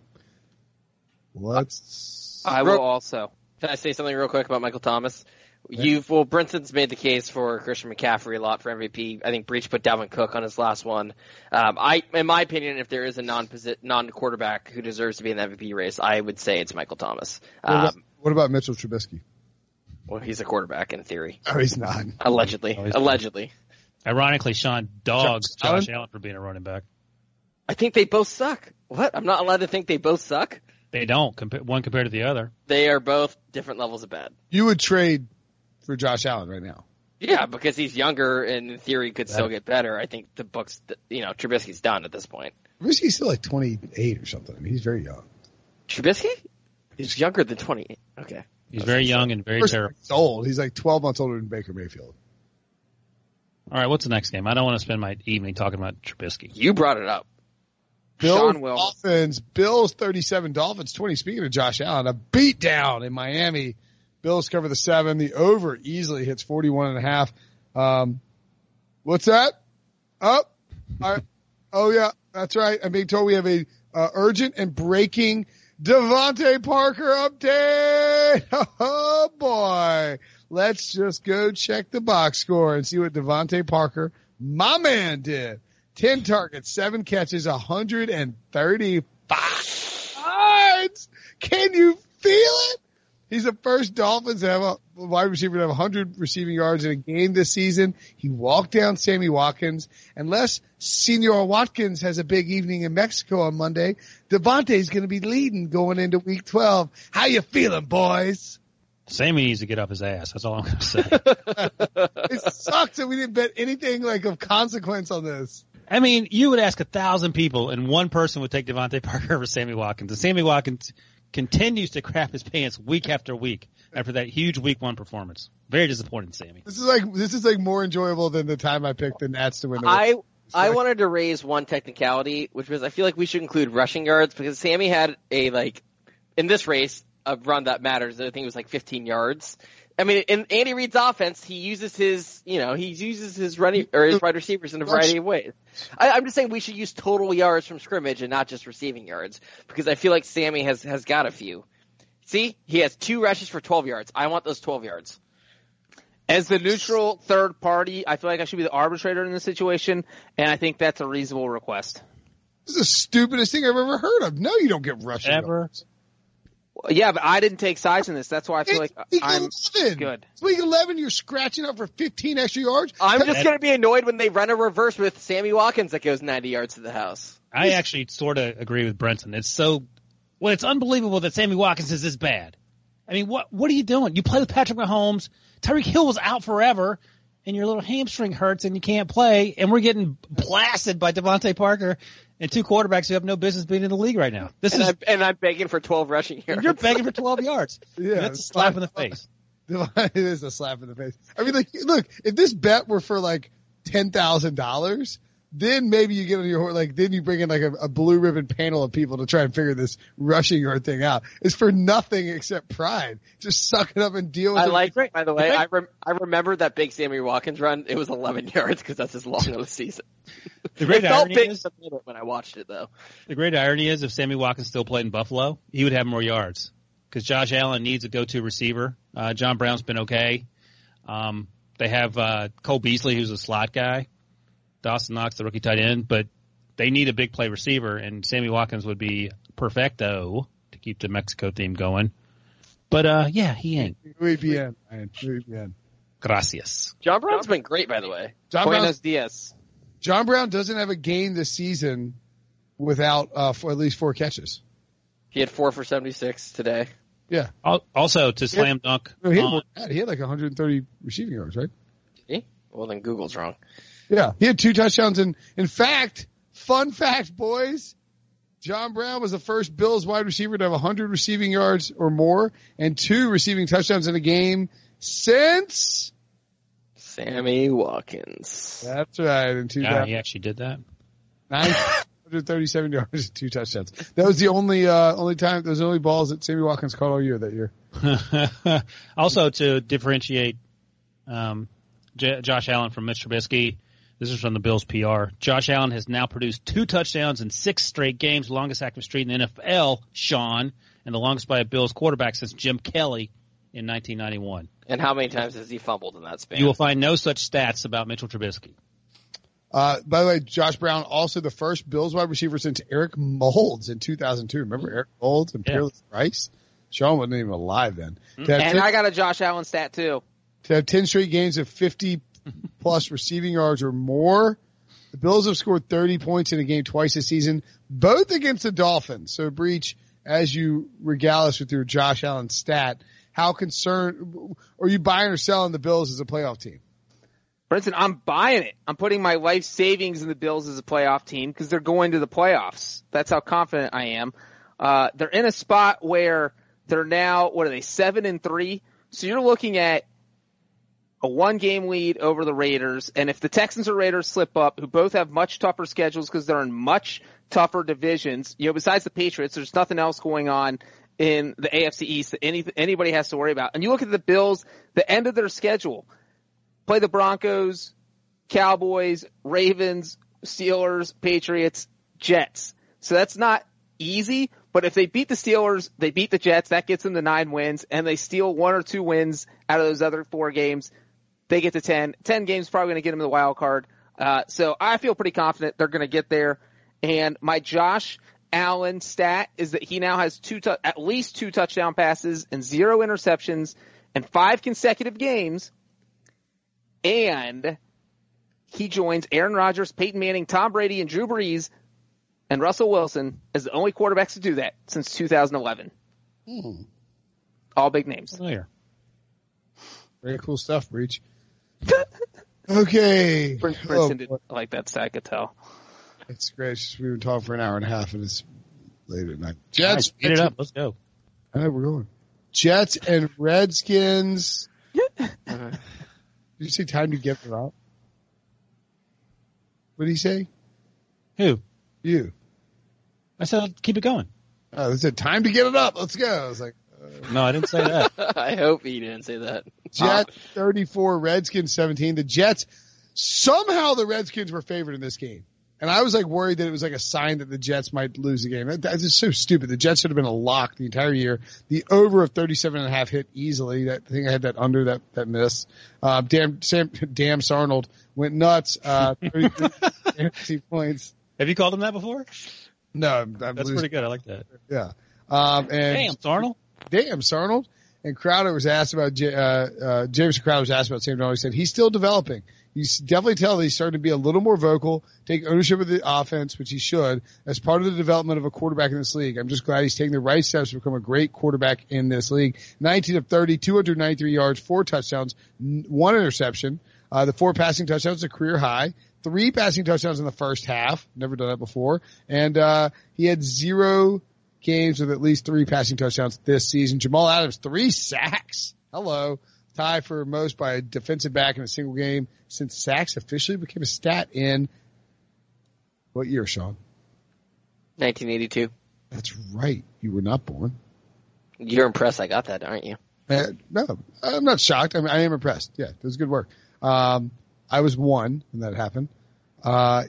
Let's. I will also. Can I say something real quick about Michael Thomas? You've well, Brinson's made the case for Christian McCaffrey a lot for MVP. I think Breech put Dalvin Cook on his last one. Um, I, in my opinion, if there is a non non quarterback who deserves to be in the MVP race, I would say it's Michael Thomas. What about, Um, what about Mitchell Trubisky? Well, he's a quarterback in theory, Oh, he's not. allegedly. Oh, he's- allegedly, Ironically, Sean dogs Josh Allen? Josh Allen for being a running back. I think they both suck. What? I'm not allowed to think they both suck. They don't compa- one compared to the other. They are both different levels of bad. You would trade for Josh Allen right now. Yeah, because he's younger and in theory could still get better. I think the books, you know, Trubisky's done at this point. Trubisky's still like 28 or something. I mean, he's very young. Trubisky? He's younger than 28. Okay. He's very young and very First, terrible. he's old. He's like 12 months older than Baker Mayfield. All right, what's the next game? I don't want to spend my evening talking about Trubisky. You brought it up. Bills Sean will. Dolphins, Bills 37, Dolphins 20. Speaking of Josh Allen, a beat down in Miami. Bills cover the seven. The over easily hits 41 and a half. Um, what's that? Up. I, oh yeah, that's right. I'm being told we have a uh, urgent and breaking DeVante Parker update. Oh boy. Let's just go check the box score and see what DeVante Parker, my man, did. 10 targets, 7 catches, 135 yards. Can you feel it? He's the first Dolphins to have a wide receiver to have 100 receiving yards in a game this season. He walked down Sammy Watkins. Unless Senor Watkins has a big evening in Mexico on Monday, DeVante's going to be leading going into week 12. How you feeling, boys? Sammy needs to get up his ass. That's all I'm going to say. it sucks that we didn't bet anything like of consequence on this. I mean, you would ask a thousand people and one person would take DeVante Parker over Sammy Watkins. And Sammy Watkins continues to crap his pants week after week after that huge week one performance. Very disappointing, Sammy. This is like this is like more enjoyable than the time I picked the Nats to win. The I I wanted to raise one technicality, which was I feel like we should include rushing yards because Sammy had a like in this race a run that matters. I think it was like 15 yards. I mean, in Andy Reid's offense, he uses his, you know, he uses his running or his wide receivers in a variety of ways. I, I'm just saying we should use total yards from scrimmage and not just receiving yards because I feel like Sammy has has got a few. See, he has two rushes for 12 yards. I want those 12 yards. As the neutral third party, I feel like I should be the arbitrator in this situation, and I think that's a reasonable request. This is the stupidest thing I've ever heard of. No, you don't get rushing Ever. yards. Yeah, but I didn't take sides in this. That's why I feel like Week I'm 11. good. It's week 11, you're scratching up for 15 extra yards. I'm just going to be annoyed when they run a reverse with Sammy Watkins that goes 90 yards to the house. I actually sort of agree with Brenton. It's so, well, it's unbelievable that Sammy Watkins is this bad. I mean, what what are you doing? You play with Patrick Mahomes. Tyreek Hill was out forever, and your little hamstring hurts and you can't play, and we're getting blasted by DeVante Parker and two quarterbacks who have no business being in the league right now. This and, is I'm, and I'm begging for 12 rushing yards. you're begging for 12 yards. Yeah, That's a slap in the face. it is a slap in the face. I mean, like, look, if this bet were for like ten thousand dollars, then maybe you get on your horse, like, then you bring in like a, a blue ribbon panel of people to try and figure this rushing yard thing out. It's for nothing except pride. Just suck it up and deal with I it. like, by the way, I, rem- I remember that big Sammy Watkins run. It was 11 yards because that's as long of a season. The great it felt irony big is- for a minute when I watched it though. The great irony is if Sammy Watkins still played in Buffalo, he would have more yards because Josh Allen needs a go-to receiver. Uh, John Brown's been okay. Um, they have uh, Cole Beasley, who's a slot guy. Dawson Knox, the rookie tight end, but they need a big play receiver, and Sammy Watkins would be perfecto to keep the Mexico theme going. But uh, yeah, he ain't. Muy bien, Ryan. Muy bien. Gracias. John Brown's been great, by the way. John Buenos dias. John Brown doesn't have a game this season without uh, for at least four catches. He had four for 76 today. Yeah. Also, to slam dunk, No, he, had on- more than that. he had like 130 receiving yards, right? See? Well, then Google's wrong. Yeah, he had two touchdowns. And in fact, fun fact, boys, John Brown was the first Bills wide receiver to have 100 receiving yards or more and two receiving touchdowns in a game since. Sammy Watkins. That's right, in yeah, he actually did that. 937 yards and two touchdowns. That was the only uh, only time. Those only balls that Sammy Watkins caught all year that year. also, to differentiate um, J- Josh Allen from Mitch Trubisky, this is from the Bills PR. Josh Allen has now produced two touchdowns in six straight games, longest active streak in the NFL, Sean, and the longest by a Bills quarterback since Jim Kelly in 1991. And how many times has he fumbled in that span? You will find no such stats about Mitchell Trubisky. Uh, by the way, Josh Brown also the first Bills wide receiver since Eric Moulds in 2002. Remember Eric Moulds and Yeah. Peerless Price? Sean wasn't even alive then. And 10 I got a Josh Allen stat too. to have 10 straight games of 50 plus receiving yards or more. The Bills have scored 30 points in a game twice this season, both against the Dolphins. So, Breech, as you regale us with your Josh Allen stat, how concerned, are you buying or selling the Bills as a playoff team? Brenton, I'm buying it. I'm putting my life savings in the Bills as a playoff team because they're going to the playoffs. That's how confident I am. Uh, they're in a spot where they're now, what are they, seven and three? So you're looking at a one game lead over the Raiders. And if the Texans or Raiders slip up, who both have much tougher schedules because they're in much tougher divisions, you know, besides the Patriots, there's nothing else going on in the AFC East that any, anybody has to worry about. And you look at the Bills, the end of their schedule, play the Broncos, Cowboys, Ravens, Steelers, Patriots, Jets. So that's not easy, but if they beat the Steelers, they beat the Jets, that gets them to nine wins, and they steal one or two wins out of those other four games, they get to 10. 10 games probably going to get them the wild card. Uh, so I feel pretty confident they're going to get there. And my Josh Allen stat is that he now has two tu- at least two touchdown passes and zero interceptions in five consecutive games. And he joins Aaron Rodgers, Peyton Manning, Tom Brady, and Drew Brees and Russell Wilson as the only quarterbacks to do that since 2011. Hmm. All big names. Familiar. Very cool stuff, Breech. Okay. Prince, Oh, Princeton did boy. like that stat, I could tell. It's great. We've been talking for an hour and a half and it's late at night. All right, Jets. speed it up. Let's go. I know we're going. Jets and Redskins. Uh-huh. Did you say time to get it up? What did he say? Who? You. I said keep it going. Oh, they said time to get it up. Let's go. I was like, No, I didn't say that. I hope he didn't say that. Jets 34, Redskins 17. The Jets, somehow the Redskins were favored in this game. And I was like worried that it was like a sign that the Jets might lose the game. That- That's just so stupid. The Jets should have been a lock the entire year. The over of 37 and a half hit easily. That I think I had that under that, that miss. Uh, damn, Sam, damn Sarnold went nuts. Uh, 33 points. Have you called him that before? No, I'm, I'm That's losing. pretty good. I like that. Yeah. Um, and Damn, Darnold. Damn Sarnold. And Crowder was asked about, uh, uh, James Crowder was asked about Sam Darnold. He said he's still developing. You definitely tell that he's starting to be a little more vocal, take ownership of the offense, which he should, as part of the development of a quarterback in this league. I'm just glad he's taking the right steps to become a great quarterback in this league. 19 of 30, 293 yards, four touchdowns, one interception. Uh, the four passing touchdowns, a career high. Three passing touchdowns in the first half. Never done that before. And, uh, he had zero games with at least three passing touchdowns this season. Jamal Adams, three sacks. Hello. Tie for most by a defensive back in a single game since sacks officially became a stat in what year, Sean? 1982. That's right. You were not born. You're impressed I got that, aren't you? Uh, no, I'm not shocked. I, mean, I am impressed. Yeah, it was good work. Um, I was one when that happened. Uh,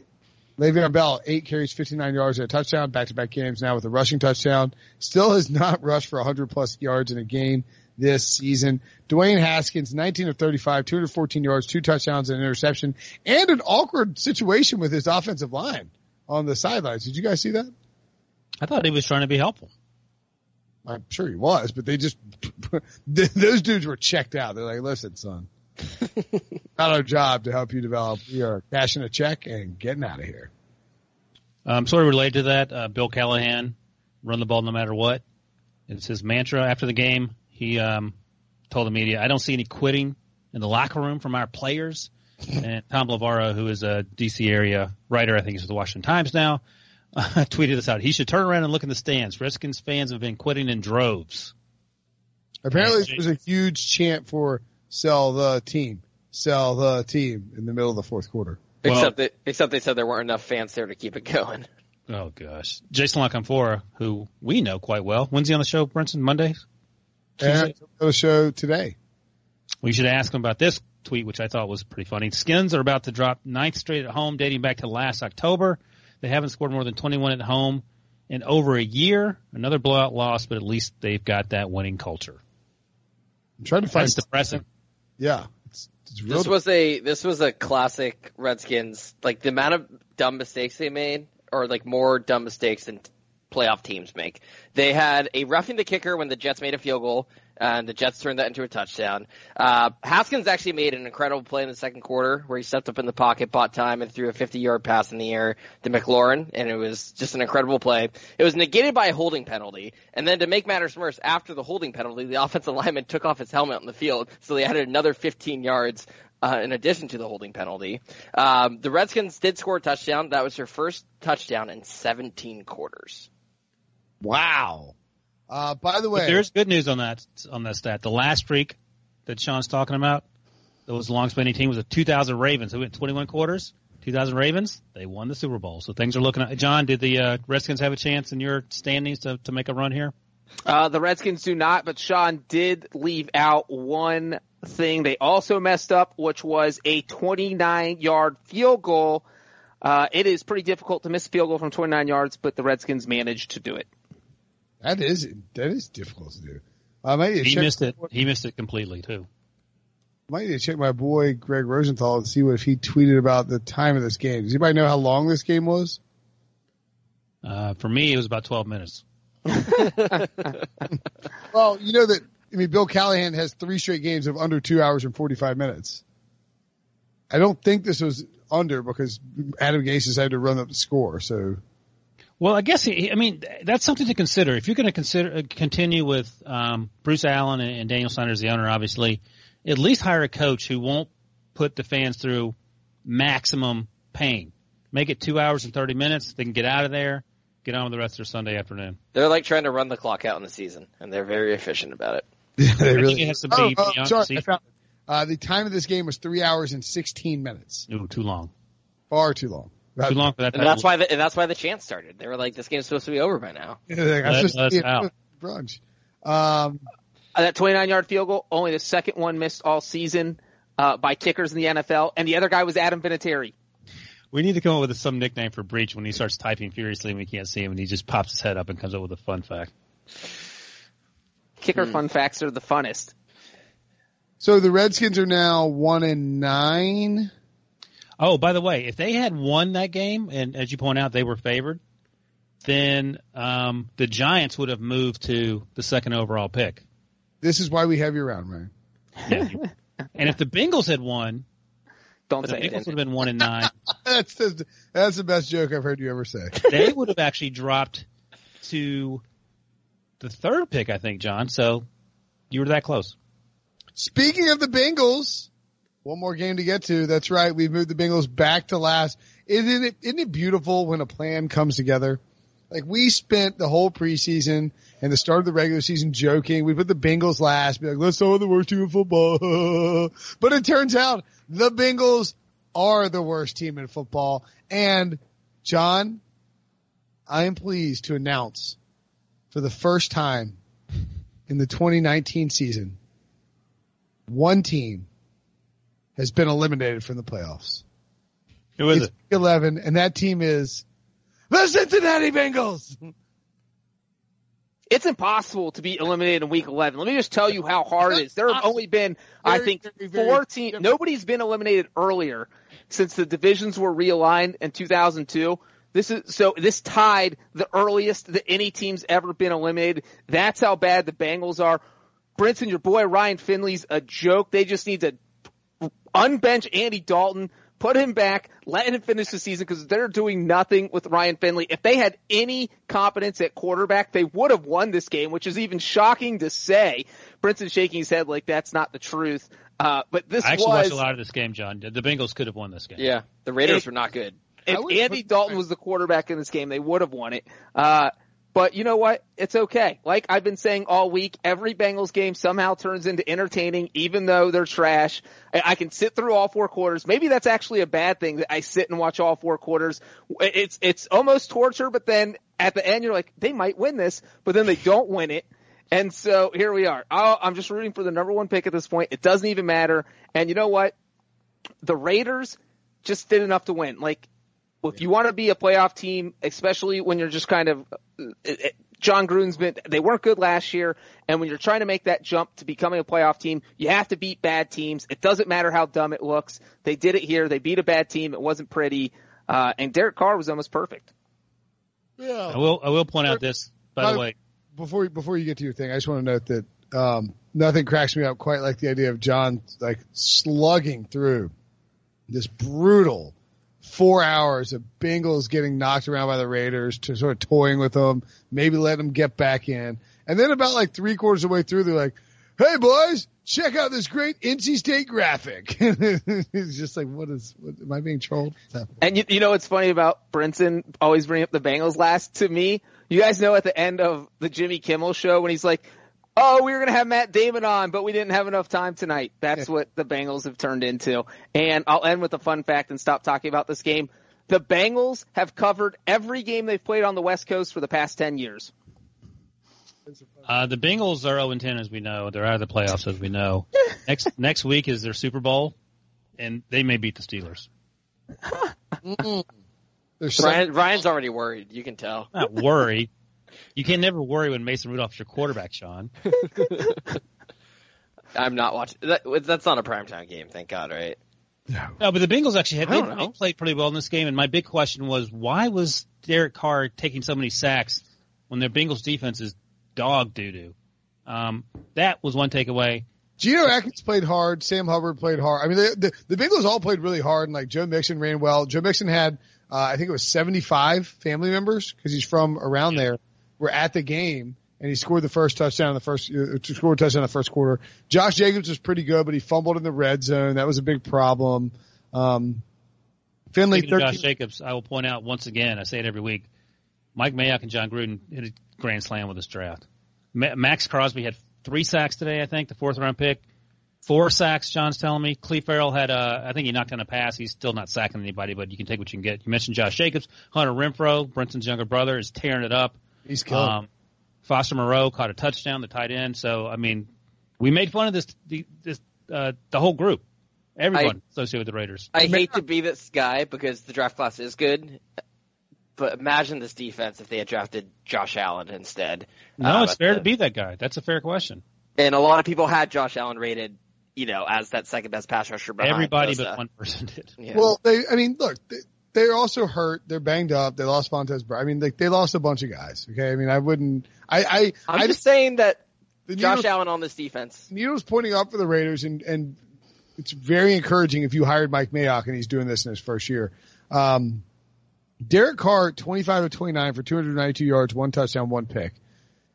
Le'Veon Bell, eight carries, 59 yards and a touchdown, back-to-back games now with a rushing touchdown. Still has not rushed for 100 plus yards in a game this season. Dwayne Haskins, 19 of 35, 214 yards, two touchdowns and an interception, and an awkward situation with his offensive line on the sidelines. Did you guys see that? I thought he was trying to be helpful. I'm sure he was, but they just, those dudes were checked out. They're like, listen, son, not our job to help you develop. We are cashing a check and getting out of here. Um, sort of related to that, uh, Bill Callahan, run the ball no matter what. It's his mantra after the game. He um, told the media, I don't see any quitting in the locker room from our players. and Thom Loverro, who is a DC area writer, I think he's with the Washington Times now, uh, tweeted this out. He should turn around and look in the stands. Redskins fans have been quitting in droves. Apparently, there was a huge chant for "sell the team, sell the team" in the middle of the fourth quarter. Except that, except they said there weren't enough fans there to keep it going. Oh gosh, Jason La Canfora, who we know quite well. When's he on the show, Brinson? Mondays. And the show today. We should ask him about this tweet, which I thought was pretty funny. Skins are about to drop ninth straight at home, dating back to last October. They haven't scored more than 21 at home in over a year. Another blowout loss, but at least they've got that winning culture. I'm trying to find. That's depressing. Yeah, it's, it's. This was a this was a classic Redskins. Like the amount of dumb mistakes they made, or like more dumb mistakes than playoff teams make. They had a roughing the kicker when the Jets made a field goal, and the Jets turned that into a touchdown. Uh, Haskins actually made an incredible play in the second quarter where he stepped up in the pocket, bought time, and threw a 50-yard pass in the air to McLaurin, and it was just an incredible play. It was negated by a holding penalty, and then to make matters worse, after the holding penalty, the offensive lineman took off his helmet on the field, so they added another 15 yards uh, in addition to the holding penalty. Um, the Redskins did score a touchdown. That was their first touchdown in 17 quarters. Wow. Uh, by the way, But there's good news on that on that stat. The last streak that Sean's talking about, that was a long spending team was a 2000 Ravens who went 21 quarters. 2000 Ravens, they won the Super Bowl. So things are looking. At, John, did the uh, Redskins have a chance in your standings to to make a run here? Uh, the Redskins do not, but Sean did leave out one thing they also messed up, which was a 29 yard field goal. Uh, it is pretty difficult to miss a field goal from 29 yards, but the Redskins managed to do it. That is that is difficult to do. I might need to He check, missed it. He missed it completely too. I might need to check my boy Greg Rosenthal and see what if he tweeted about the time of this game. Does anybody know how long this game was? Uh, for me, it was about 12 minutes. Well, you know that I mean, Bill Callahan has three straight games of under two hours and forty five minutes. I don't think this was under because Adam Gase decided to run up the score. So Well, I guess I mean that's something to consider. If you're going to consider uh, continue with um, Bruce Allen and, and Daniel Snyder as the owner, obviously, at least hire a coach who won't put the fans through maximum pain. Make it two hours and thirty minutes. They can get out of there, get on with the rest of their Sunday afternoon. They're like trying to run the clock out in the season, and they're very efficient about it. yeah, they I really. think it has to oh, be oh, beyond sorry, the found. Uh, the time of this game was three hours and sixteen minutes. Ooh, too long. Far too long. Too long for that. And that's why the, and that's why the chant started. They were like, "This game's supposed to be over by now." Like, I'm Let supposed to us be at out. brunch. Um, Uh, that 29 yard field goal, only the second one missed all season uh, by kickers in the NFL, and the other guy was Adam Vinatieri. We need to come up with some nickname for Breech when he starts typing furiously and we can't see him, and he just pops his head up and comes up with a fun fact. Kicker fun facts are the funnest. so the Redskins are now one and nine. Oh, by the way, if they had won that game, and as you point out, they were favored, then um, the Giants would have moved to the second overall pick. This is why we have you around, Ryan. and if the Bengals had won, Don't the say Bengals would have been one and nine. that's the, that's the best joke I've heard you ever say. they would have actually dropped to the third pick, I think, John. So you were that close. Speaking of the Bengals, one more game to get to. That's right. We've moved the Bengals back to last. Isn't it, isn't it beautiful when a plan comes together? Like we spent the whole preseason and the start of the regular season joking. We put the Bengals last, be like, let's throw the worst team in football. But it turns out the Bengals are the worst team in football. And John, I am pleased to announce for the first time in the 2019 season, one team has been eliminated from the playoffs. Who is It's it? 11, and that team is the Cincinnati Bengals. It's impossible to be eliminated in week 11. Let me just tell you how hard it is. There have only been, I think, very, very four teams. Nobody's been eliminated earlier since the divisions were realigned in 2002. This is so. This tied the earliest that any team's ever been eliminated. That's how bad the Bengals are. Brinson, your boy Ryan Finley's a joke. They just need to unbench Andy Dalton, put him back, let him finish the season because they're doing nothing with Ryan Finley. If they had any competence at quarterback, they would have won this game, which is even shocking to say. Brinson shaking his head like that's not the truth. Uh, but this I actually was watched a lot of this game, John. The Bengals could have won this game. Yeah, the Raiders It- were not good. if Andy put- Dalton was the quarterback in this game, they would have won it. Uh, but you know what? It's okay. Like I've been saying all week, every Bengals game somehow turns into entertaining, even though they're trash. I, can sit through all four quarters. Maybe that's actually a bad thing that I sit and watch all four quarters. It's it's almost torture, but then at the end you're like, they might win this, but then they don't win it. And so here we are. i I'm just rooting for the number one pick at this point. It doesn't even matter. And you know what? The Raiders just did enough to win. Like, if you want to be a playoff team, especially when you're just kind of, it, it, Jon Gruden's been, they weren't good last year, and when you're trying to make that jump to becoming a playoff team, you have to beat bad teams. It doesn't matter how dumb it looks. They did it here. They beat a bad team. It wasn't pretty. Uh, and Derek Carr was almost perfect. Yeah. I will. I will point out this. By By the the- way, Before before you get to your thing, I just want to note that um, nothing cracks me up quite like the idea of John like slugging through this brutal four hours of Bengals getting knocked around by the Raiders to sort of toying with them, maybe letting them get back in, and then about like three quarters of the way through, they're like, "Hey boys, check out this great NC State graphic." it's just like, what is? What, am I being trolled? And you, you know what's funny about Brinson always bringing up the Bengals last to me? You guys know at the end of the Jimmy Kimmel show when he's like, "Oh, we were gonna have Matt Damon on, but we didn't have enough time tonight." That's what the Bengals have turned into. And I'll end with a fun fact and stop talking about this game. The Bengals have covered every game they've played on the West Coast for the past ten years. uh, the Bengals are 0 10 as we know. They're out of the playoffs as we know. next next week is their Super Bowl, and they may beat the Steelers. There's some- Ryan, Ryan's already worried. You can tell. Not worry. You can never worry when Mason Rudolph's your quarterback, Sean. I'm not watching. That, that's not a primetime game, thank God, right? No, but the Bengals actually had they, they played pretty well in this game, and my big question was why was Derek Carr taking so many sacks when their Bengals defense is dog doo doo? Um, that was one takeaway. Geno Atkins played hard. Sam Hubbard played hard. I mean, the, the, the Bengals all played really hard, and like Joe Mixon ran well. Joe Mixon had, uh, I think it was 75 family members because he's from around there. Were at the game, and he scored the first touchdown in the first uh, scored a touchdown in the first quarter. Josh Jacobs was pretty good, but he fumbled in the red zone. That was a big problem. Um, Finley, 13, Josh Jacobs, I will point out once again, I say it every week, Mike Mayock and Jon Gruden hit a grand slam with this draft. Ma- Maxx Crosby had three sacks today, I think, the fourth round pick. Four sacks, John's telling me. Clelin Ferrell had, uh, I think he knocked down a pass. He's still not sacking anybody, but you can take what you can get. You mentioned Josh Jacobs. Hunter Renfrow, Brinson's younger brother, is tearing it up. He's killing. Um, Foster Moreau caught a touchdown, the tight end. So, I mean, we made fun of this, the, this, uh, the whole group. Everyone associated with the Raiders. I hate to be this guy because the draft class is good, but imagine this defense if they had drafted Josh Allen instead. No, Um, it's fair the- to be that guy. That's a fair question. And a lot of people had Josh Allen rated, you know, as that second best pass rusher behind Everybody Bosa. but one person did. Yeah. Well, they, I mean, look, they, they're also hurt. They're banged up. They lost Montez. I mean, they, they lost a bunch of guys. Okay. I mean, I wouldn't, I, I, I'm I just saying that the Josh needle's, Allen on this defense. needle's pointing up for the Raiders and, and it's very encouraging if you hired Mike Mayock and he's doing this in his first year. Um, Derek Carr, 25 of 29 for 292 yards, one touchdown, one pick.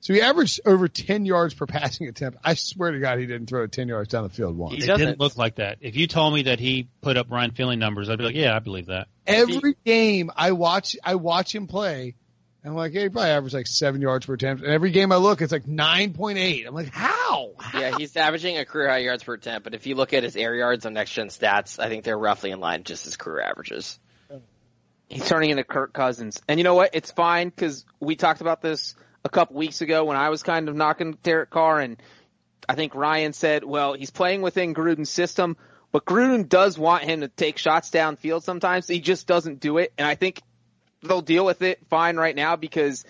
So he averaged over 10 yards per passing attempt. I swear to God, he didn't throw it 10 yards down the field once. He It doesn't. didn't look like that. If you told me that he put up Ryan Finley numbers, I'd be like, yeah, I believe that. Every game I watch, I watch him play. And I'm like, yeah, he probably averaged like seven yards per attempt. And every game I look, it's like 9.8. I'm like, how? Yeah, he's averaging a career high yards per attempt, but if you look at his air yards on next gen stats, I think they're roughly in line just as career averages. He's turning into Kirk Cousins. And you know what? It's fine because we talked about this a couple weeks ago when I was kind of knocking Derek Carr and I think Ryan said, well, he's playing within Gruden's system, but Gruden does want him to take shots downfield sometimes. He just doesn't do it. And I think they'll deal with it fine right now because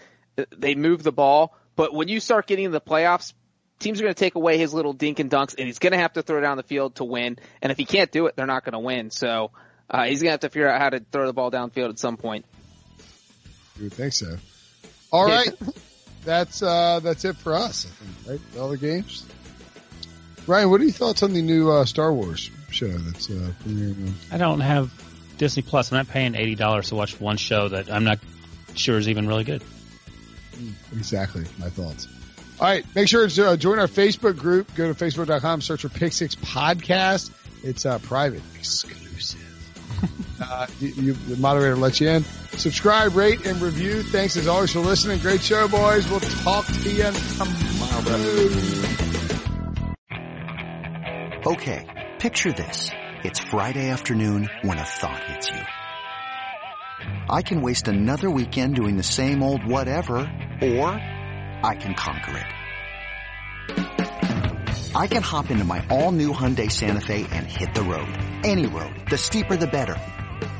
they move the ball. But when you start getting to the playoffs, teams are going to take away his little dink and dunks and he's going to have to throw down the field to win. And if he can't do it, they're not going to win. So, uh, he's going to have to figure out how to throw the ball downfield at some point. You would think so. All right. that's, uh, that's it for us, I think, right? All the games. Ryan, what are your thoughts on the new, uh, Star Wars show that's, uh, premiering? I don't have Disney Plus. I'm not paying $80 to watch one show that I'm not sure is even really good. Exactly. My thoughts. All right. Make sure to uh, join our Facebook group. Go to facebook.com, search for Pick Six Podcast. It's uh, private, exclusive. Uh, you, the moderator lets you in. Subscribe, rate, and review. Thanks as always for listening. Great show, boys. We'll talk to you tomorrow. Okay, picture this. It's Friday afternoon when a thought hits you. I can waste another weekend doing the same old whatever, or I can conquer it. I can hop into my all-new Hyundai Santa Fe and hit the road. Any road. The steeper the better.